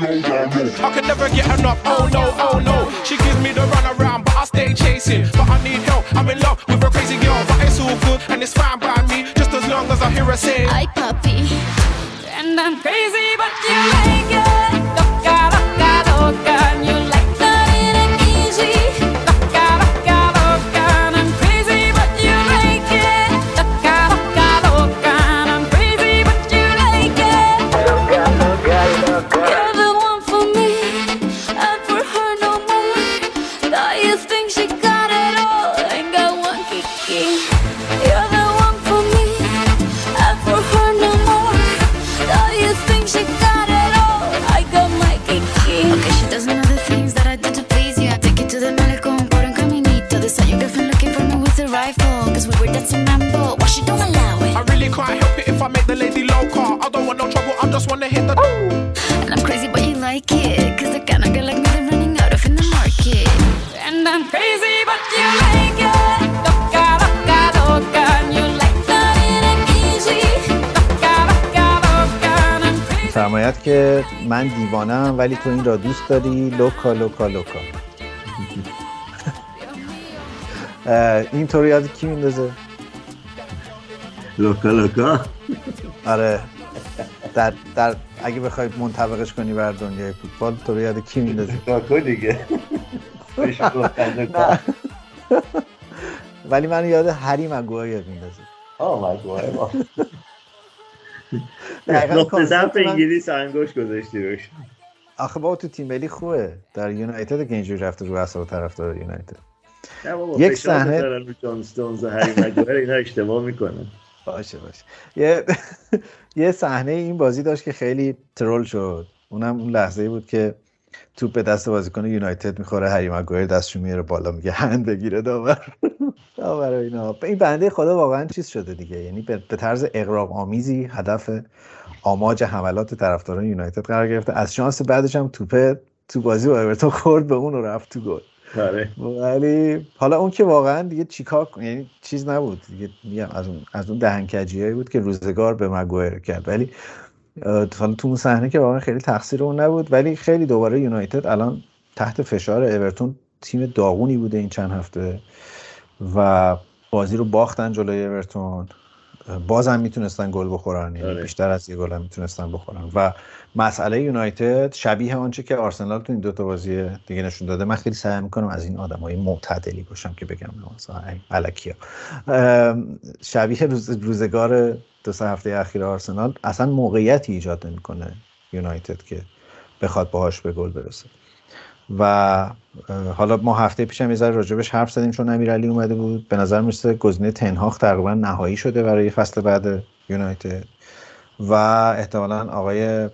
low. I can never get enough. Oh no, oh no. She gives me the run around, but I stay chasing. But I need help. I'm in love with a crazy girl, but it's all good and it's fine by me. Just as long as I hear her say, Hi puppy, and I'm crazy, but you like it. فرمایت که من دیوانم ولی تو این را دوست داری. لوکا لوکا لوکا. این تو یاد کی میندازه؟ لوکا لوکا. آره. در, در اگه بخوای منطبقش کنی بر دنیای فوتبال تو رو یاد کی میندازه لوکا دیگه. ولی من یاد هری مگوایر میندازه آه مگوای نقطه ضعف انگلیس انگوش گذاشتی روش آخه با تو تیم ملی خوبه. در یونایتد که اینجوری رفته رو اعصاب طرفدار یونایتد. بابا یک صحنه- بذارن رو جان استونز و هری مگوایر اینا اشتباه می‌کنن. باشه باشه. یه یه صحنه این بازی داشت که خیلی ترول شد. اونم اون لحظه بود که توپ به دست بازیکن یونایتد می‌خوره هری مگوایر دستشو میاره بالا میگه هند بگیره داور. داور اینا. این بنده خدا واقعا چیز شده دیگه. یعنی به طرز اغراق آمیزی هدف آماج حملات طرفداران یونایتد قرار گرفته. از شانس بعدش هم توپه تو بازی با اورتون خورد به اون و رفت تو گل. آره. ولی حالا اون که واقعا دیگه چیکار یعنی چیز نبود. دیگه میگم از اون از اون دهنکجیایی بود که روزگار به مگوایر کرد. ولی حالا تو اون صحنه که واقعا خیلی تقصیر اون نبود. ولی خیلی دوباره یونایتد الان تحت فشار اورتون تیم داغونی بوده این چند هفته و بازی رو باختن جلوی اورتون. بازم می‌تونستن گل بخورن. یعنی آره. بیشتر از یه گل هم می‌تونستن بخورن. و مسئله یونایتد شبیه آنچه که آرسنال تو این دوتا بازی دیگه نشون داده. من خیلی سعی می‌کنم از این آدمای معتدلی باشم که بگم الکیا. شبیه روز روزگار دو سه هفته اخیر آرسنال اصلا موقعیتی ایجاد نمی‌کنه یونایتد که بخواد باهاش به گل برسه. و حالا ما هفته پیشم یه ذره راجبش حرف زدیم چون امیرعلی اومده بود. به نظر می‌رسه گزینه تنهاخ تقریبا نهایی شده برای فصل بعد یونایتد. و احتمالا آقای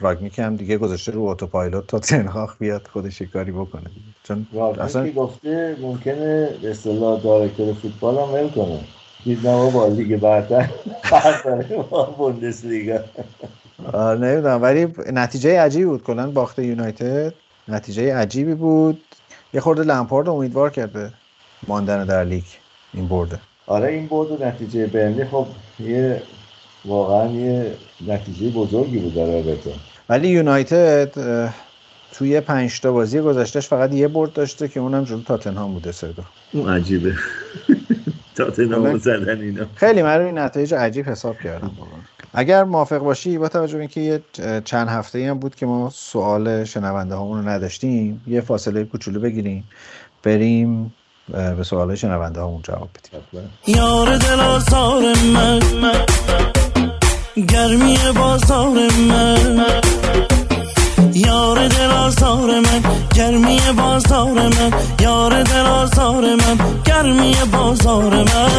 راگنیک هم دیگه گذاشته رو اتوپایلوت تا تنهاخ بیاد خودش کاری بکنه دیگه. چون اصلا گفته ممکنه به اصطلاح دایرکتور فوتبال هم ول کنه. دید نه با لیگ برتر با بوندسلیگا. آه، نمی‌دونم ولی نتیجه عجیبی بود. کلا باخت یونایتد. نتیجه عجیبی بود. یه خورده لمپارد امیدوار کرده ماندن در لیگ این برده. آره این بود و نتیجه برنلی. خب یه واقعا یه نتیجه بزرگی بود در اورتون ولی یونایتد توی پنج تا بازی گذشتهش فقط یه برد داشته که اونم جلو تاتنهام بوده دو اون عجیبه. تاتنهام زدن اینا. خیلی من روی نتایج عجیب حساب کردم. اگر موافق باشی با توجه به اینکه یه چند هفته ای هم بود که ما سوال شنونده هامون رو نداشتیم یه فاصله کوچولو بگیریم بریم به سوال شنونده هامون جواب بدیم. یار دل آزار من. گرمی بازار من. یار دل آزار من. گرمی بازار من. یار دل آزار من. گرمی بازار من.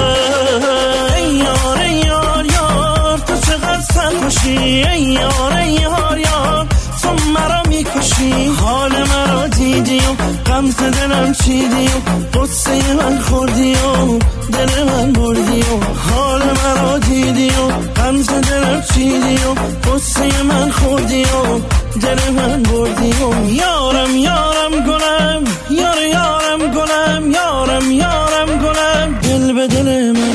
ای یار یار یار تو چقدر سرخوشی ای یار یار یار تو مرا می‌کشی؟ حال مرا دیدی و غمز دلم چیدی و قصه من خوردی و دل من بردی و حال مرا دیدی و غمز دلم چیدی و قصه من خوردی و دل من بردی و یارم یارم گلم یار یارم گلم یارم یارم گلم دل به دل من.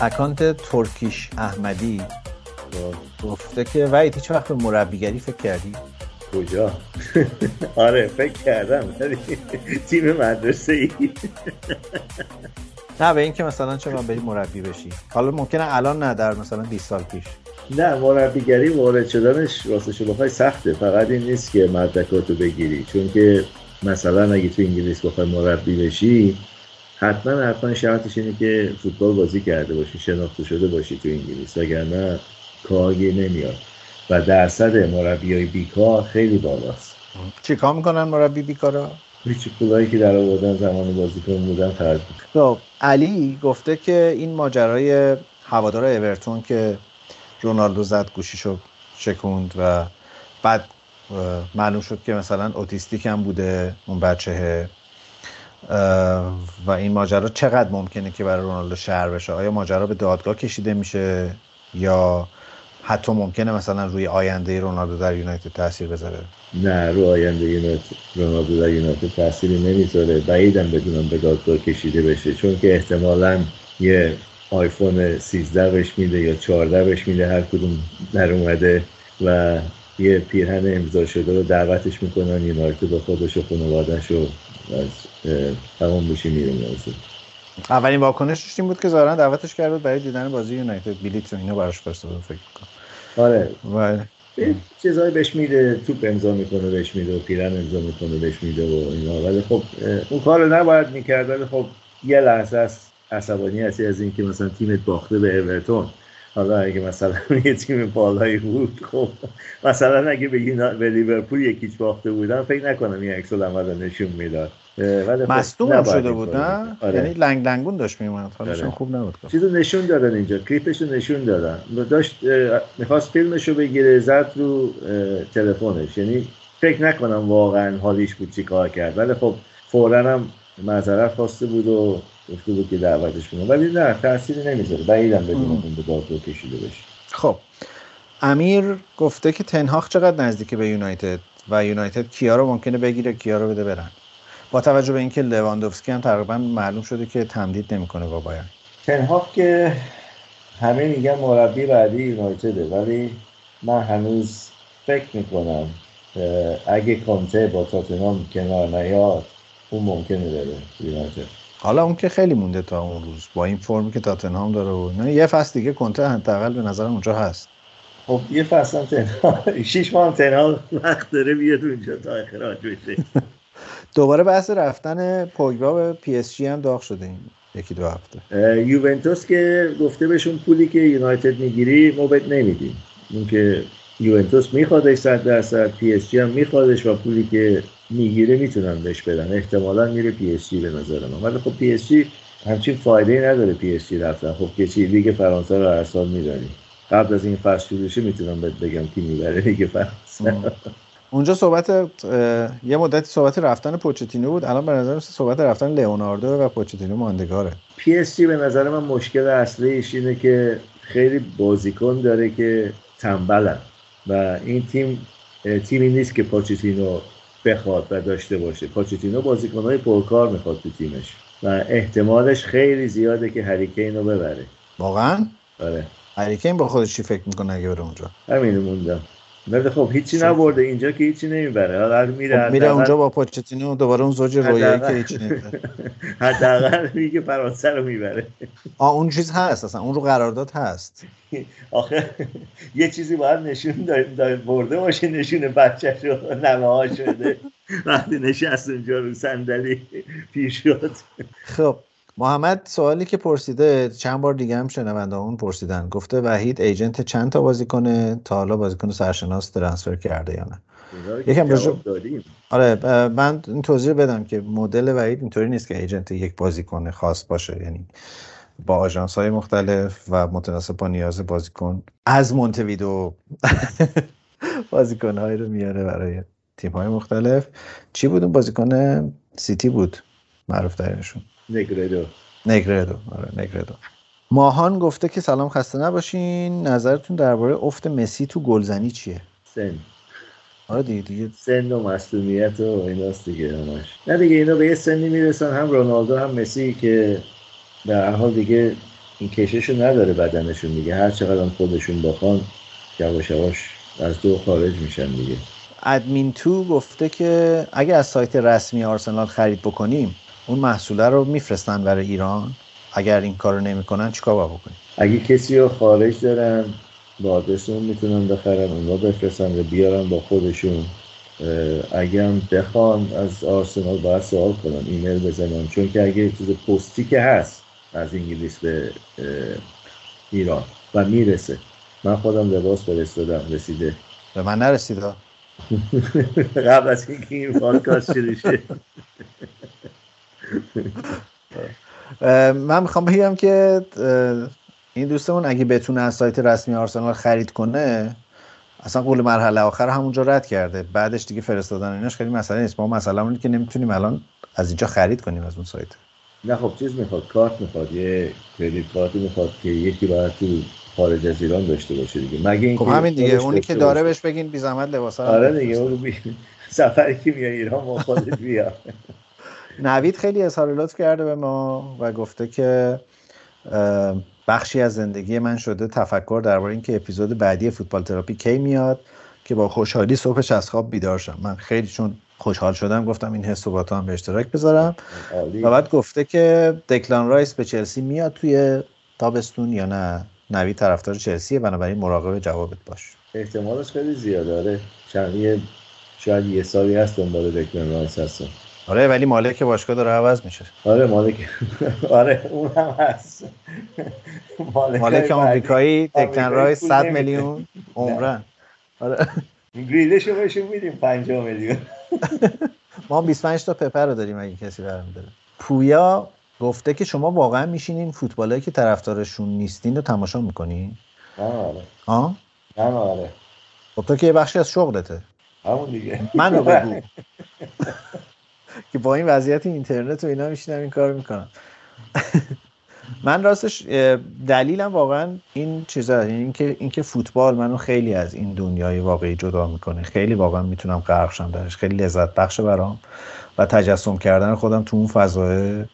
اکانت ترکیش احمدی گفته که وحید هیچ وقت به مربیگری فکر کردی؟ کجا؟ آره فکر کردم تیم مدرسه ای. نه به اینکه مثلا چرا بری مربی بشی؟ حالا ممکنه الان نه در مثلا 20 سال پیش. نه مربیگری وارد شدنش راستش رو بخوای سخته. فقط این نیست که مدرکاتو بگیری. چون که مثلا اگه تو انگلیس بخوای مربی بشی حتما حتما شرطش اینه که فوتبال بازی کرده باشی شناخته شده باشی تو انگلیس. وگرنه کاری نمیاد. و درصد مربی های بیکار خیلی بالاست. چیکار می‌کنن مربی بیکارا؟ هیچ پولایی که در آوردن زمان بازیکن بودن خرج. خب علی گفته که این ماجرای هوادار اورتون که رونالدو زد گوشیشو شکوند و بعد معلوم شد که مثلا اوتیستیک هم بوده اون بچهه و این ماجرا چقدر ممکنه که برای رونالدو شهر بشه؟ آیا ماجرا به دادگاه کشیده میشه یا حتی ممکنه مثلا روی آینده رونالدو در یونایتد تاثیر بذاره. نه رو آینده یونایتد رونالدو در یونایتد تأثیری نمی‌ذاره. بعیدم بدونم به دادگاه کشیده بشه. چون که احتمالا یه آیفون 13 بهش میده یا 14 بهش میده هر کدوم در اومده و یه پیرهن امضا شده رو دعوتش می‌کنن یونایتد با خودش و خانوادش و از تمام میشه میره موضوع اولین واکنشش این بود که ظاهرا دعوتش کرد بود برای دیدن بازی یونایتد. بلیت و اینا براش فرستاده فکر کنم آره. یه چیزایی بهش میده توپ امضا می‌کنه بهش میده و پیرن امضا می‌کنه بهش میده و اینا. ولی خب اون کار رو نباید می‌کرد. ولی خب یه لحظه از عصبانی هستی از اینکه مثلا تیمت باخته به اورتون. حالا اگه مثلا یه تیم بالایی بود خب مثلا اگه به, به لیورپول یکیچ باخته بودن فکر نکنم این عکس العمل رو نشون می‌داد. خب مصدوم شده بود نه. آره. یعنی لنگ لنگون داشت میومد آره. خوب نبود چیزو نشون دادن اینجا کلیپش رو نشون دادن. داشت می‌خواست فیلمش رو بگیره زد رو تلفنش. یعنی فکر نکنم واقعا حالیش بود چی کار کرد. ولی خب فورا هم معذرت خواسته بود و گفته بود که دعوتش کنه ولی نه تأثیری نمی‌ذاره. بعیدم بدونم ام. اون به دادگاه کشیده بشه. خب. امیر گفته که تنهاخ چقدر نزدیک به یونایتد و یونایتد کیا رو ممکنه بگیره کیا رو بده برن. با توجه به اینکه لواندوفسکی هم تقریبا معلوم شده که تمدید نمی‌کنه با بایرن. تنهاف که همه میگن مربی بعدی یونایتده ولی من هنوز فکر می‌کنم اگه کنته با تاتنهام کنار نیاد اون ممکنه بره یونایتد. حالا اون که خیلی مونده تا اون روز با این فرمی که تاتنهام داره و نه یه فصل دیگه کنته حداقل به نظرم اونجا هست. خب یه فصل هم تنها شیش ماه هم تنها وقت داره بیاد اونجا تا اخراج بشه. دوباره بحث رفتن پوگبا به PSG هم داغ شده این یکی دو هفته. یوونتوس که گفته بهشون پولی که یونایتد می‌گیری ما بهت نمیدیم. اون که یوونتوس میخوادش صد درصد PSG هم میخوادش و پولی که می‌گیره می‌تونن بهش بدن. احتمالا میره PSG به نظر من. ولی خب PSG همچین فایده ای نداره PSG رفتن. خب که چی لیگ فرانسه رو هر سال میداری قبل از این فصل شروع می‌تونم بهت بگم کی می‌بره لیگ فرانسه. اونجا صحبت یه مدتی صحبت رفتن پوچتینو بود. الان به نظر صحبت رفتن لئوناردو و پوچتینو ماندگاره. PSG به نظر من مشکل اصلیش اینه که خیلی بازیکن داره که تنبلن و این تیم تیمی نیست که پاچتینو بخواد و داشته باشه. پاچتینو بازیکنهای پرکار می‌خواد تو تیمش و احتمالش خیلی زیاده که هری کین رو ببره. واقعا؟ آره. هریکین با خودش چی فکر می‌کنه اگه بره اونجا؟ همینو موندم. ولی خب هیچی نبرده اینجا که هیچی نمی‌بره. حالا میره خب میره اونجا با پوچتینو دوباره اون زوج رویایی که هیچی نمی‌داره. حداقل میگه فرانسه رو می‌بره. آه اون چیز هست اصلا اون رو قرارداد هست. آخه یه چیزی باید نشون دا- دا- برده باشه نشون بچه رو نمه ها شده وقتی نشست اونجا رو صندلی شد. خب محمد سوالی که پرسیده چند بار دیگه هم شنونده اون پرسیدن. گفته وحید ایجنت چند تا بازیکن تا حالا بازیکن سرشناس ترانسفر کرده یا نه؟ یکم دادیم. آره من این توضیح بدم که مدل وحید اینطوری نیست که ایجنت یک بازیکن خاص باشه. یعنی با آژانس های مختلف و متناسب با نیاز بازیکن از مونتویدو بازیکن رو میاره برای تیم های مختلف. چی بود؟ اون بازیکن سیتی بود معروف ترینشون. نگردو نگردو آره نگردو ماهان گفته که سلام خسته نباشین. نظرتون درباره افت مسی تو گلزنی چیه؟ سن. آره دیگه دیگه. سن و مسئولیت و ایناست دیگه همش. نه دیگه اینا به یه سنی می‌رسن. هم رونالدو هم مسی که در حال دیگه این کششو نداره بدنشون دیگه. هر چقدر هم خودشون بخوان یواش یواش از دو خارج میشن دیگه. ادمین تو گفته که اگه از سایت رسمی آرسنال خرید بکنیم اون محصوله رو میفرستن برای ایران؟ اگر این کارو نمی‌کنن چیکار باید بکنیم؟ اگه کسی رو خارج دارن با آدرس اون می‌تونن بخرن اونا بفرستن و بیارن با خودشون. اگه هم بخوان از آرسنال باید سوال کنن ایمیل بزنن. چون که اگه چیز پستی که هست از انگلیس به ایران و می‌رسه. من خودم لباس فرستادم رسیده. به من نرسید ها. قبل از اینکه این پادکست شروع من می‌خوام بگم که این دوستمون اگه بتونه از سایت رسمی آرسنال خرید کنه اصلا قول مرحله آخر همونجا رد کرده. بعدش دیگه فرستادن ایناش خیلی مسئله نیست. ما مسئله اینه که نمی‌تونیم الان از اینجا خرید کنیم از اون سایت. نه خب چیز می‌خواد؟ کارت می‌خواد. یه کردیت کارتی می‌خواد که یکی باید تو خارج از ایران داشته باشه دیگه. مگه اینکه خب همین دیگه. اونی که داره. بهش بگین بی زحمت لباسا آره. دیگه اون بی... سفری که میای ایران با خودت بیا. نوید خیلی اظهار لطف کرده به ما و گفته که بخشی از زندگی من شده تفکر درباره اینکه اپیزود بعدی فوتبال تراپی کی میاد که با خوشحالی صبحش از خواب بیدار شم. من خیلی چون خوشحال شدم گفتم این حس تو هم به اشتراک بذارم. عالی. و بعد گفته که دکلان رایس به چلسی میاد توی تابستون یا نه؟ نوید طرفدار چلسیه بنابراین مراقب جوابت باش. احتمالش خیلی زیاده. چند یه شاید یه سالی هست دنبال دکلن رایس هستن. آره ولی مالک باشگاه داره عوض میشه. آره مالک. آره اون هم هست. مالک, مالک آمریکایی رایس پول 100 نمیده. میلیون عمراً. آره. گریدش رو بهشون میدیم 5 میلیون. ما هم 25 تا پپر رو داریم اگه کسی برمیداره پویا گفته که شما واقعا میشینین فوتبالایی که طرفدارشون نیستین رو تماشا می‌کنین؟ نه آره. آه؟ نه آره. خب تو که یه بخشی از شغلته. همون دیگه. منو بگو. که با این وضعیت اینترنت و اینا میشینم این کار می‌کنم. من راستش دلیلم واقعا این چیزا اینکه اینکه فوتبال منو خیلی از این دنیای واقعی جدا می‌کنه. خیلی واقعا می‌تونم غرق شم درش. خیلی لذت بخشه برام و تجسم کردن خودم تو اون فضای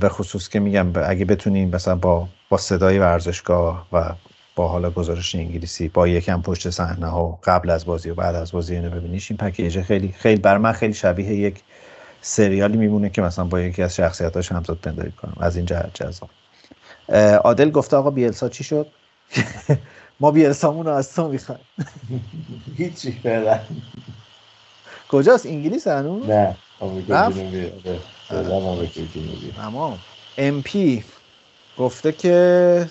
به خصوص که میگم اگه بتونیم مثلا با با صدای ورزشگاه و با حالا گزارش انگلیسی با یکم پشت صحنه ها قبل از بازی و بعد از بازی اینو ببینیش. این پکیج خیلی خیلی بر من خیلی شبیه یک سریالی میمونه که مثلا با یکی از شخصیتاش همزاد پنداری کنم. از این جهت جذاب. عادل گفته آقا بیلسا چی شد؟ ما بیلسامون رو از تو می‌خوایم. هیچی فعلا. کجاست؟ انگلیس هنوز؟ نه آره جنوبی. تمام. ام پی گفته که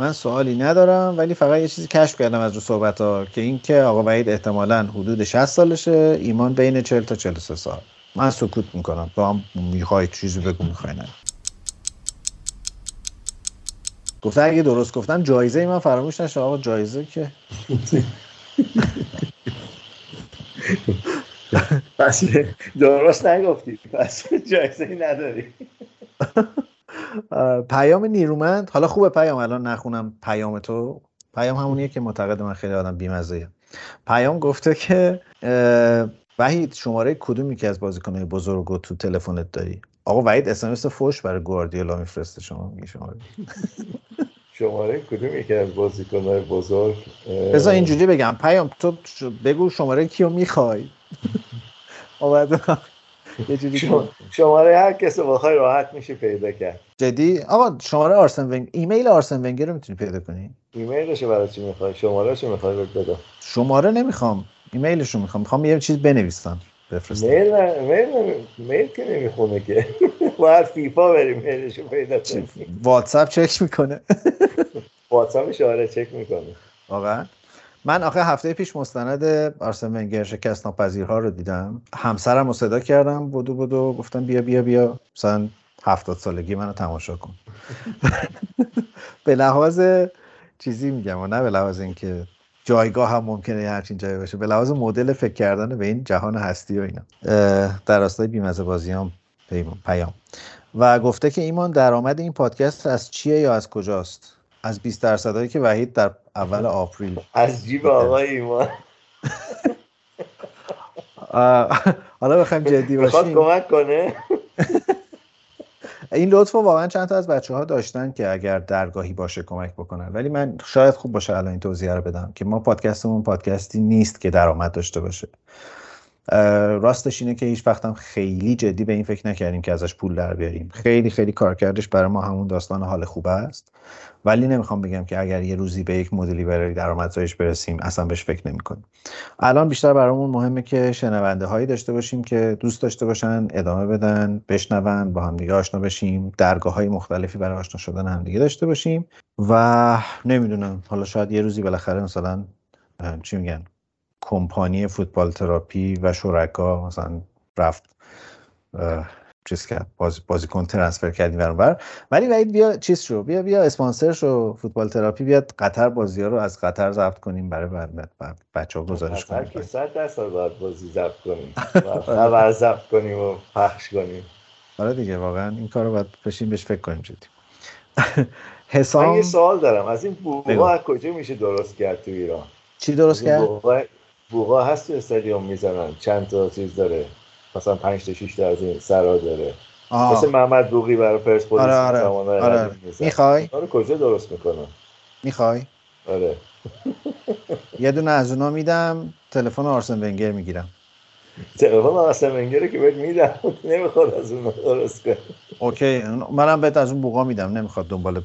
من سوالی ندارم ولی فقط یه چیزی کشف کردم از رو صحبت ها که این که آقا وحید احتمالا حدود 60 سالشه ایمان بین 40 تا 43 سال. من سکوت می‌کنم. تو هم می‌خوای چیزی بگو می‌خوای نه. گفته اگه درست گفتم جایزه ای من فراموش نشه آقا جایزه که؟ پس درست نگفتی. پس جایزه ای نداری. پیام نیرومند حالا خوبه پیام الان نخونم پیام تو. پیام همونیه که معتقد من خیلی آدم بیمزه پیام گفته که وحید شماره کدومی که از بازیکنهای بزرگ رو تو تلفنت داری؟ آقا وحید اس ام فوش برای گواردیولا میفرسته. شما میگی شماره. شماره کدوم یکی از بازیکنهای بزرگ؟ بذار اینجوری بگم. پیام تو بگو شماره کیو می‌خوای. یه جوری شما- شماره هر کس رو بخوای راحت میشه پیدا کرد. جدی؟ آقا شماره آرسن ونگ ایمیل آرسن ونگر رو می‌تونی پیدا کنی؟ ایمیلش برای چی می‌خوای؟ شماره چی می‌خوای بهت بدم. شماره نمی‌خوام. ایمیلش رو می‌خوام. می‌خوام یه چیز بنویسم. بفرستم. میل نه میل نه- میل که نمی‌خونه که. باید فیفا بریم میلش رو پیدا کنیم. واتساپ چک می‌کنه؟ واتساپش آره چک می‌کنه. واقعا؟ من آخه هفته پیش مستند آرسن ونگر شکست ناپذیرها رو دیدم. همسرم رو صدا کردم بودو بودو گفتم بیا بیا بیا. مثلا هفتاد سالگی منو تماشا کن. به لحاظ چیزی میگم و نه به لحاظ اینکه جایگاه هم ممکنه همچین جایی باشه به لحاظ مدل فکر کردن به این جهان هستی و اینا. در راستای بیمزه بازیام پیام پیام. و گفته که ایمان درآمد این پادکست از چیه یا از کجاست؟ از 20 درصدهایی که وحید در اول آپریل. از جیب آقای ایمان. حالا بخوایم جدی باشیم. کمک کنه؟ این لطف رو واقعا چند تا از بچه ها داشتن که اگر درگاهی باشه کمک بکنن. ولی من شاید خوب باشه الان این توضیح رو بدم که ما پادکستمون پادکستی نیست که درآمد داشته باشه. راستش اینه که هیچ وقتم خیلی جدی به این فکر نکردیم که ازش پول در بیاریم. خیلی خیلی کارکردش برای ما همون داستان حال خوبه است. ولی نمی‌خوام بگم که اگر یه روزی به یک مدلی برای درآمدزاییش برسیم اصلا بهش فکر نمی‌کنیم. الان بیشتر برامون مهمه که شنونده هایی داشته باشیم که دوست داشته باشن ادامه بدن بشنون با همدیگه آشنا بشیم درگاه های مختلفی برای آشنا شدن همدیگه داشته باشیم. و نمی‌دونم حالا شاید یه روزی بالاخره مثلا چی میگن؟ کمپانی فوتبال تراپی و شرکا مثلا رفت چیز کرد بازی بازیکن ترنسفر کردیم برابر ولی وحید بیا چیز شو بیا بیا اسپانسر شو فوتبال تراپی بیاد قطر بازی ها رو از قطر ضبط کنیم برای بچه ها گزارش کنیم. که صد درصد باید بازی ضبط کنیم. خبر ضبط کنیم و پخش کنیم. آره دیگه واقعا این کار رو باید بشین بهش فکر کنیم جدی. من حسام یه سوال دارم. از این بگو. بوغا از کجا میشه درست کرد تو ایران؟ چی درست کرد؟ بوغا هست تو استادیوم می‌زنن. چند تا چیز داره. مثلا 5 تا 6 تا از این سرا داره. آه. مثل محمد بوقی برای پرسپولیس آره آره. آره. می‌زد. می‌خوای؟ رو کجا درست می‌کنن می‌خوای؟ آره. یه دونه از اونا میدم تلفن آرسن ونگر می‌گیرم. تلفن آسم ونگره که بهت میدم. نمی‌خواد از اون درست کنه اوکی منم بهت از اون بوقا میدم. نمی‌خواد دنبال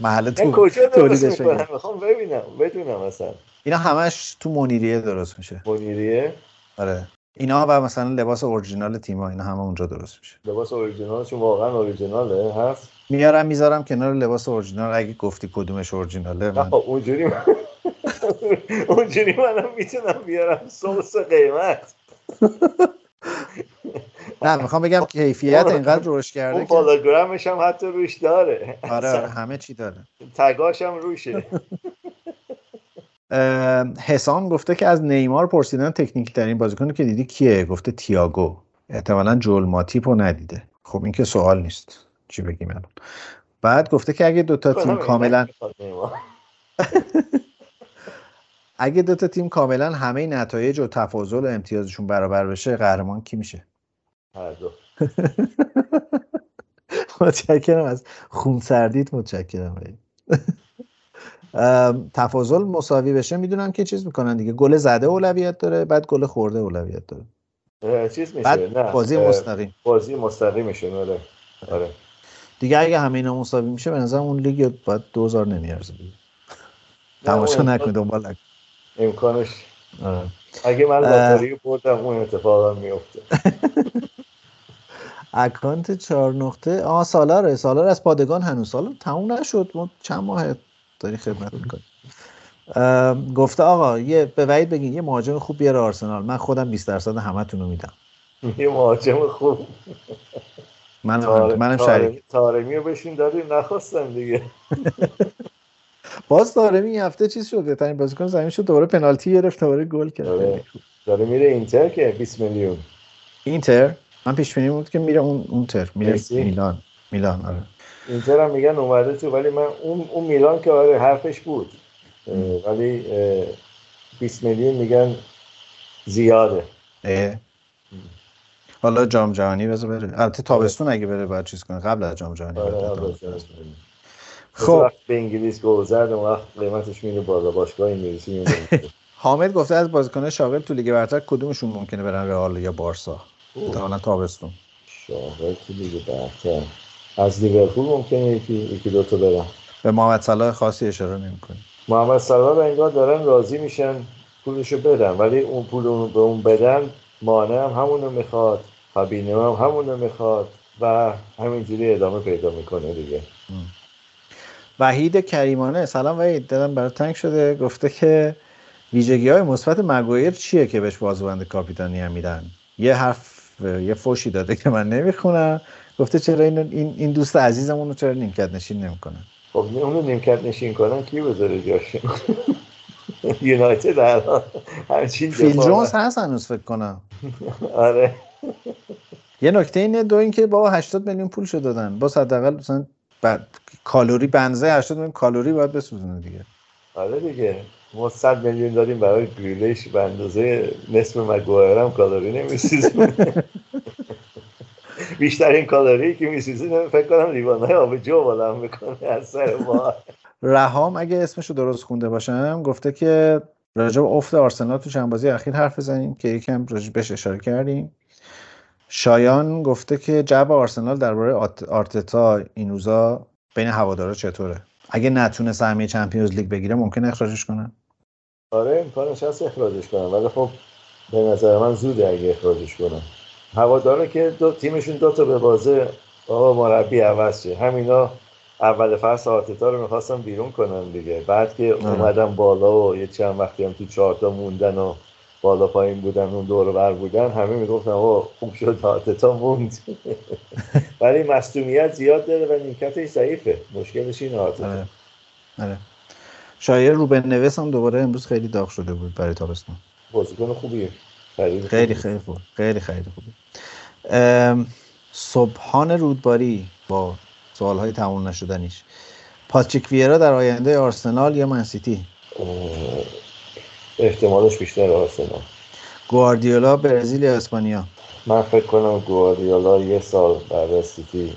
محل تو کجا درست می‌کنم. می‌خوام ببینم بدونم مثلا اینا همش تو منیریه درست میشه. منیریه آره. اینا و مثلا لباس اورجینال تیما اینا همه اونجا درست میشه. لباس اوریجینالشون واقعا اوریجیناله هست میارم می‌ذارم کنار لباس اورجینال. اگه گفتی کدومش اورجیناله من اونجوری من اونجوری منم می‌تونم بیارم. سوس قیمت. نه می‌خوام بگم کیفیت اینقدر رشد کرده اون که پالوگرامش هم حتی روش داره. آره آره همه چی داره. تگاش هم روشه. حسام گفته که از نیمار پرسیدن تکنیکی ترین بازیکنی که دیدی کیه؟ گفته تییاگو. احتمالا جول ماتیپ رو ندیده. خب این که سوال نیست. چی بگیم الان؟ بعد گفته که اگه دوتا تیم کاملا اگه دوتا تیم کاملا همه نتایج و تفاضل و امتیازشون برابر بشه قهرمان کی میشه؟ هر دو. متشکرم از خونسردیت متشکرم. وحید. ام، تفاضل مساوی بشه می‌دونم که چیز می‌کنن دیگه. گل زده اولویت داره بعد گل خورده اولویت داره. چیز میشه بعد نه. بازی مستقیم. بازی مستقیمشون آره. آره. دیگه اگه همه اینا مساوی میشه به نظر اون لیگ باید 2000 نمیارزه. تماشا اون نکن دنبال نکن امکانش. آره. اگه من. لاتاری بردم اون اتفاق هم میفته اکانت چهار نقطه. آه سالاره. سالار از پادگان هنوز. سال تموم نشد. ما چند ماه داری خدمت می‌کنی گفته آقا یه به وحید بگین یه مهاجم خوب بیاره آرسنال. من خودم 20 درصد همتون رو میدم. یه مهاجم خوب. تار- منم شریک. تارمی رو بشین دادیم نخواستن دیگه. باز دارمی این هفته چیز شد بهترین بازیکن زمین شد دوباره پنالتی گرفت دوباره گل کرد. آره. داره میره اینتر که 20 میلیون. اینتر؟ من پیش بینی بود که میره اون اونتر میره مسی؟ میلان. میلان آره. اینتر هم میگن اومده تو ولی من اون اون میلان که آره حرفش بود. اه، ولی اه، 20 میلیون میگن زیاده. اه. حالا جام جهانی بذار بره. البته تابستون اگه بره باید چیز کنه. قبل از جام جهانی. خب. به انگلیس گل زد اون وقت قیمتش میره بالا. باشگاه انگلیسی میمونه. حامد گفته از بازیکنان شاغل تو لیگ برتر کدومشون ممکنه برن رئال یا بارسا؟ احتمالاً تابستون. شاغل تو لیگ برتر. از لیورپول ممکنه یکی یکی دو تا برن. به محمد صلاح خاصی اشاره نمی‌کنی. محمد صلاح رو انگار دارن راضی میشن پولشو بدن ولی اون پول به اون بدن مانع هم همونو می‌خواد فابینو هم همونو می‌خواد و همینجوری ادامه پیدا می‌کنه دیگه. وحید کریمانه. سلام وحید دلم برای تنگ شده. گفته که ویژگی های مثبت مگویر چیه که بهش بازوبند کاپیتانی هم میدن؟ یه حرف یه فوشی داده که من نمی‌خونم. گفته چرا این, این, دوست عزیزمون رو چرا نیمکت نشین نمی‌کنن؟ خب اونو نیمکت نشین کنن کی بذاره جاشون یونایتد الان همچین فیل جونز هست هنوز فکر کنم. آره. یه نکته اینه دو اینکه بابا 80 میلیون پول شد دادن. با حداقل مثلا بعد کالری بنزه 80 میلیون کالری باید بسوزونه دیگه. آره دیگه. ما 100 میلیون داریم برای گریلیش به اندازه نصف مگوایر هم کالری نمیسوزونه بیشترین کالری که میسوزونه فکر کنم لیوان های آبجو بالا می‌کنه از سر ما. رهام اگه اسمشو درست خونده باشم گفته که راجع به افت آرسنال تو چند بازی اخیر حرف بزنیم که یکم راجع بهش اشاره کردیم. شایان گفته که جو آرسنال درباره آرتتا این روزا بین هوادارا چطوره؟ اگه نتونه سهمیه چمپیونز لیگ بگیره ممکن اخراجش کنن آره امکانش هست اخراجش کنم ولی خب به نظر من زوده اگه اخراجش کنم هواداره که دو تیمشون دو تا به بازه آقا مربی عوض شه. همینا اول فصل آرتتا رو می‌خواستم بیرون کنم دیگه. بعد که اومدن بالا و یه چند وقتی هم تو چهارتا موندن و بالا پایین بودن اون دور بر بودن همه می‌گفتن آقا خوب شد آرتتا موند. ولی مصدومیت زیاد داره و نیمکتش ضعیفه. مشکلش این آرتتا آره. آره. شایر روبن نویس هم دوباره امروز خیلی داغ شده بود برای تابستون. بازیکن خوبیه. خیلی خوبیه. خیلی خوب. خیلی خیلی خوبی صبحان رودباری با سوالهای تموم نشدنیش. پاتریک ویرا در آینده آرسنال یا منسیتی احتمالش بیشتر آرسنال گواردیولا برزیل یا اسپانیا؟ من فکر کنم گواردیولا یه سال بعد از سیتی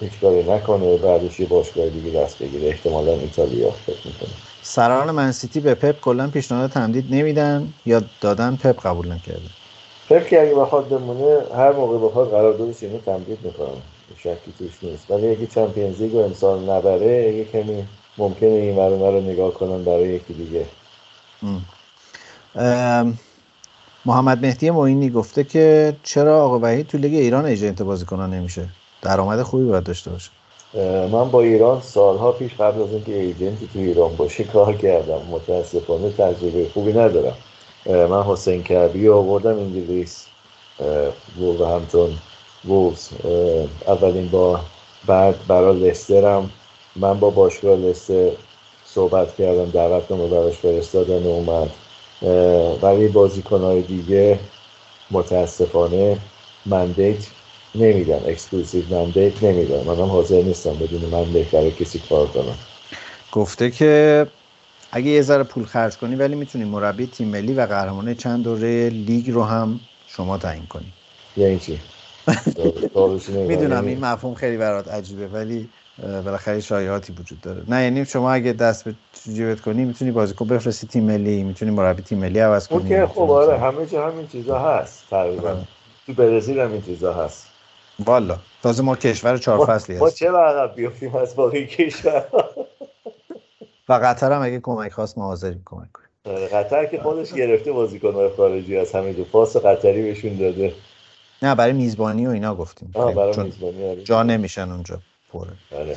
هیچ کاری نکنه بعدش یه باشگاه دیگه دست بگیره. احتمالا ایتالیا فکر می‌کنه. سران منسیتی به پپ کلا پیشنهاد تمدید نمیدن یا دادن پپ قبول نکرده؟ فکر که اگه بخواد بمونه هر موقع بخواد قراردادش اینو تمدید می‌کنم شکی توش نیست. ولی اگه چمپیونز لیگ رو امسال نبره یه کمی ممکنه این ور رو نگاه کنن برای یکی دیگه. ام، محمد مهدی معینی گفته که چرا آقا وحید تو لیگ ایران agent بازیکنان نمیشه؟ درآمد خوبی باید داشته باشه. من با ایران سالها پیش قبل از اینکه agent ی تو ایران باشه کار کردم. متاسفانه تجربه خوبی ندارم. من حسین کعبی رو آوردم انگلیس. Wolverhampton Wolves اولین بار بعد برای لسترم من با باشگاه لستر صحبت کردم دعوتنامه براش فرستادن و اومد. ولی بازیکنهای دیگه متاسفانه mandate نمیدن exclusive mandate نمیدن. منم حاضر نیستم بدون mandate برای کسی کار کنم گفته که اگه یه ذره پول خرج کنی ولی می‌تونی مربی تیم ملی و قهرمانه چند دوره لیگ رو هم شما تعیین کنی. یعنی چی. می‌دونم این مفهوم خیلی برات عجیبه ولی بالاخره شایعاتی وجود داره. نه یعنی شما اگه دست به جیبت کنی می‌تونی بازیکن بفرستی تیم ملی می‌تونی مربی تیم ملی عوض کنی. اون که خب آره همه جا همین چیزا هست تقریبا. آره. تو برزیل هم این چیزا هست. والا. تازه ما کشور چهار ما, فصلی ما هست. چرا عقب بیفتیم از باقی کشور؟ و قطر هم اگه کمک خواست ما حاضریم کمک کنیم. آره، قطر که خودش گرفته بازیکن‌های خارجی از همه جو پاس قطری بهشون داده. نه برای میزبانی و اینا گفتیم. برای میزبانی آره. جا نمیشن اونجا. پره آره.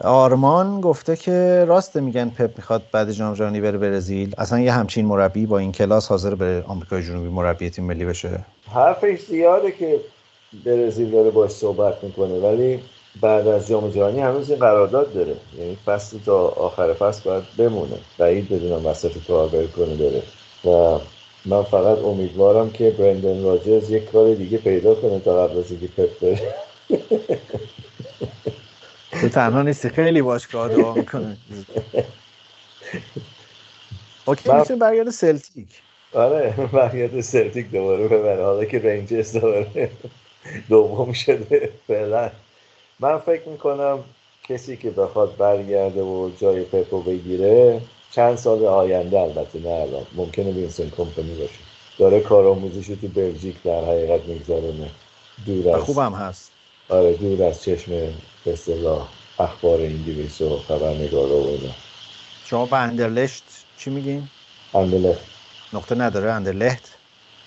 آرمان گفته که راست میگن پپ می‌خواد بعد جام جهانی بره برزیل. اصلا یه همچین مربی با این کلاس حاضر بره آمریکای جنوبی مربی تیم ملی بشه. حرفش زیاده که برزیل داره باش صحبت می‌کنه ولی بعد از جام جهانی هنوز این قرارداد داره. یعنی فصل تا آخر فصل باید بمونه. بعید بدونم وسط کار بر کنه بره و من فقط امیدوارم که برندن راجرز یک کار دیگه پیدا کنه تا قبل از اینکه پپ بره. تنها نیستی. خیلی باش کار دعا می‌کنه okay من- برگرده سلتیک. آره برگرد سلتیک دوباره ببره. حالا که رنجرز دوباره دوم شده فعلا. من فکر می‌کنم کسی که بخواد برگرده و جای پپو بگیره چند سال آینده البته نه الان. ممکنه وینسن کمپانی باشه. داره کارآموزیش رو تو بلژیک در حقیقت میگذارونه دور از خوبم هست. آره دور از چشم به اخبار انگلیس و خبرنگارا و اینا. شما به اندرلشت چی میگین؟ اندلخت نقطه نداره اندرلهت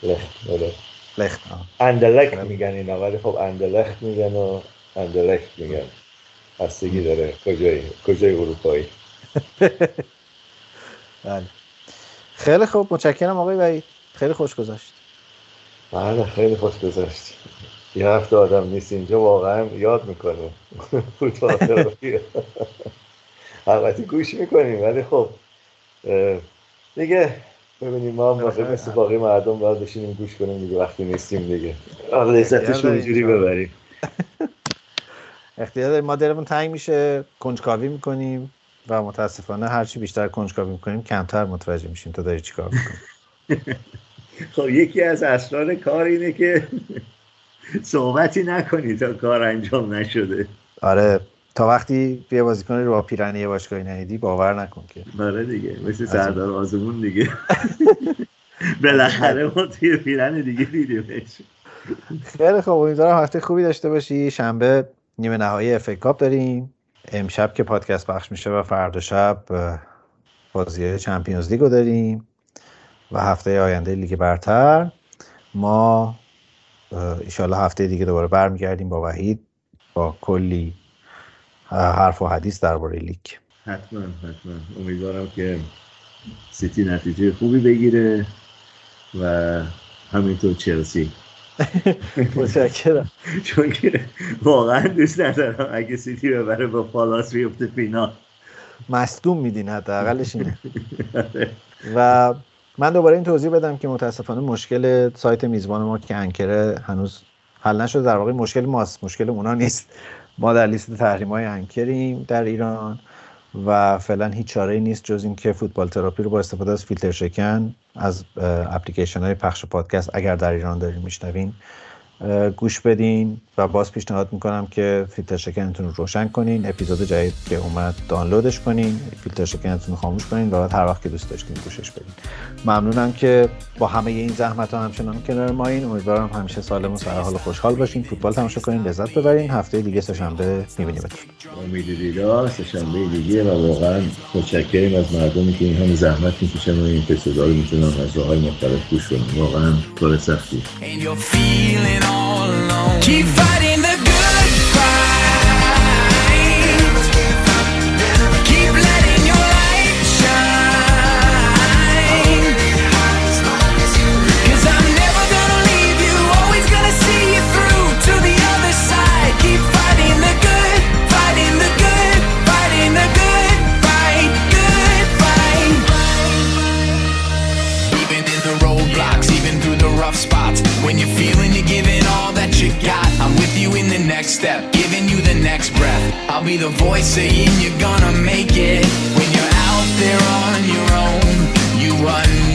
لخت آره. لخت آه. اندلخت میگن اینا ولی خب اندلخت میگن و اندلخت میگن. بستگی داره کجای کجای اروپایی. بله. خیلی خوب متشکرم آقای وحید. خیلی خوش گذشت. بله خیلی خوش گذشت. یه هفته آدم نیست اینجا واقعا یاد می‌کنه. فوتبال البته گوش می‌کنیم ولی خب دیگه ببینیم ما هم واقعا مثل باقی مردم باید بشینیم گوش کنیم دیگه وقتی نیستیم دیگه. لذتش رو اینجوری ببریم. اختیار داریم. ما دلمون تنگ میشه کنجکاوی می‌کنیم و متاسفانه هرچی بیشتر کنجکاوی می‌کنیم کمتر متوجه میشیم تو داری چیکار می‌کنی. خب یکی از اسرار کار اینه که صحبتی نکنی تا کار انجام نشده. آره تا وقتی یه بازیکن رو با پیرنی یه باشگاهی ندیدی باور نکن که. آره دیگه مثل سردار آزمون دیگه. بالاخره ما توی بایرن دیگه دیدیمش. خیلی خوب امیدوارم هفته خوبی داشته باشی. شنبه نیمه نهایی FA Cup داریم. امشب که پادکست پخش میشه و فردا شب بازی Champions League رو داریم. و هفته آینده لیگ برتر. ما ایشالله هفته دیگه دوباره برمیگردیم با وحید با کلی حرف و حدیث درباره لیگ. حتما حتما. امیدوارم که سیتی نتیجه خوبی بگیره و همینطور چلسی. متشکرم. چون که واقعا دوست ندارم اگه سیتی ببره با پالاس بیفته فینال. مصدوم میدین حداقلش اینه. و من دوباره این توضیح بدم که متاسفانه مشکل سایت میزبان ما که انکره هنوز حل نشده در واقع مشکل ماست مشکل اونا نیست. ما در لیست تحریم های انکریم در ایران و فعلا هیچ چاره نیست جز اینکه فوتبال تراپی رو با استفاده از فیلتر شکن از اپلیکیشن های پخش پادکست اگر در ایران دارین میشنوین گوش بدین و باز پیشنهاد می‌کنم که فیلتر شکنتون رو روشن کنین. اپیزود جدید که اومد دانلودش کنین. فیلتر شکنتون رو خاموش کنین و بعد هر وقت که دوست داشتین گوشش بدین. ممنونم که با همه این زحمت ها همچنان کنار ما این. امیدوارم همیشه سالم و سرحال و خوشحال باشین. فوتبال تماشا کنین لذت ببرین. هفته دیگه سه‌شنبه میبینیمتون امید دیدار سه‌شنبه دیگه و واقعا متشکریم از مردمی که این همه زحمت می‌کشن و این اپیزودا رو می‌تونن از راههای مختلف گوش کنن واقعا کار سختی. And you're feeling all alone. Keep fighting the next step, giving you the next breath. I'll be the voice saying you're gonna make it. When you're out there on your own, you run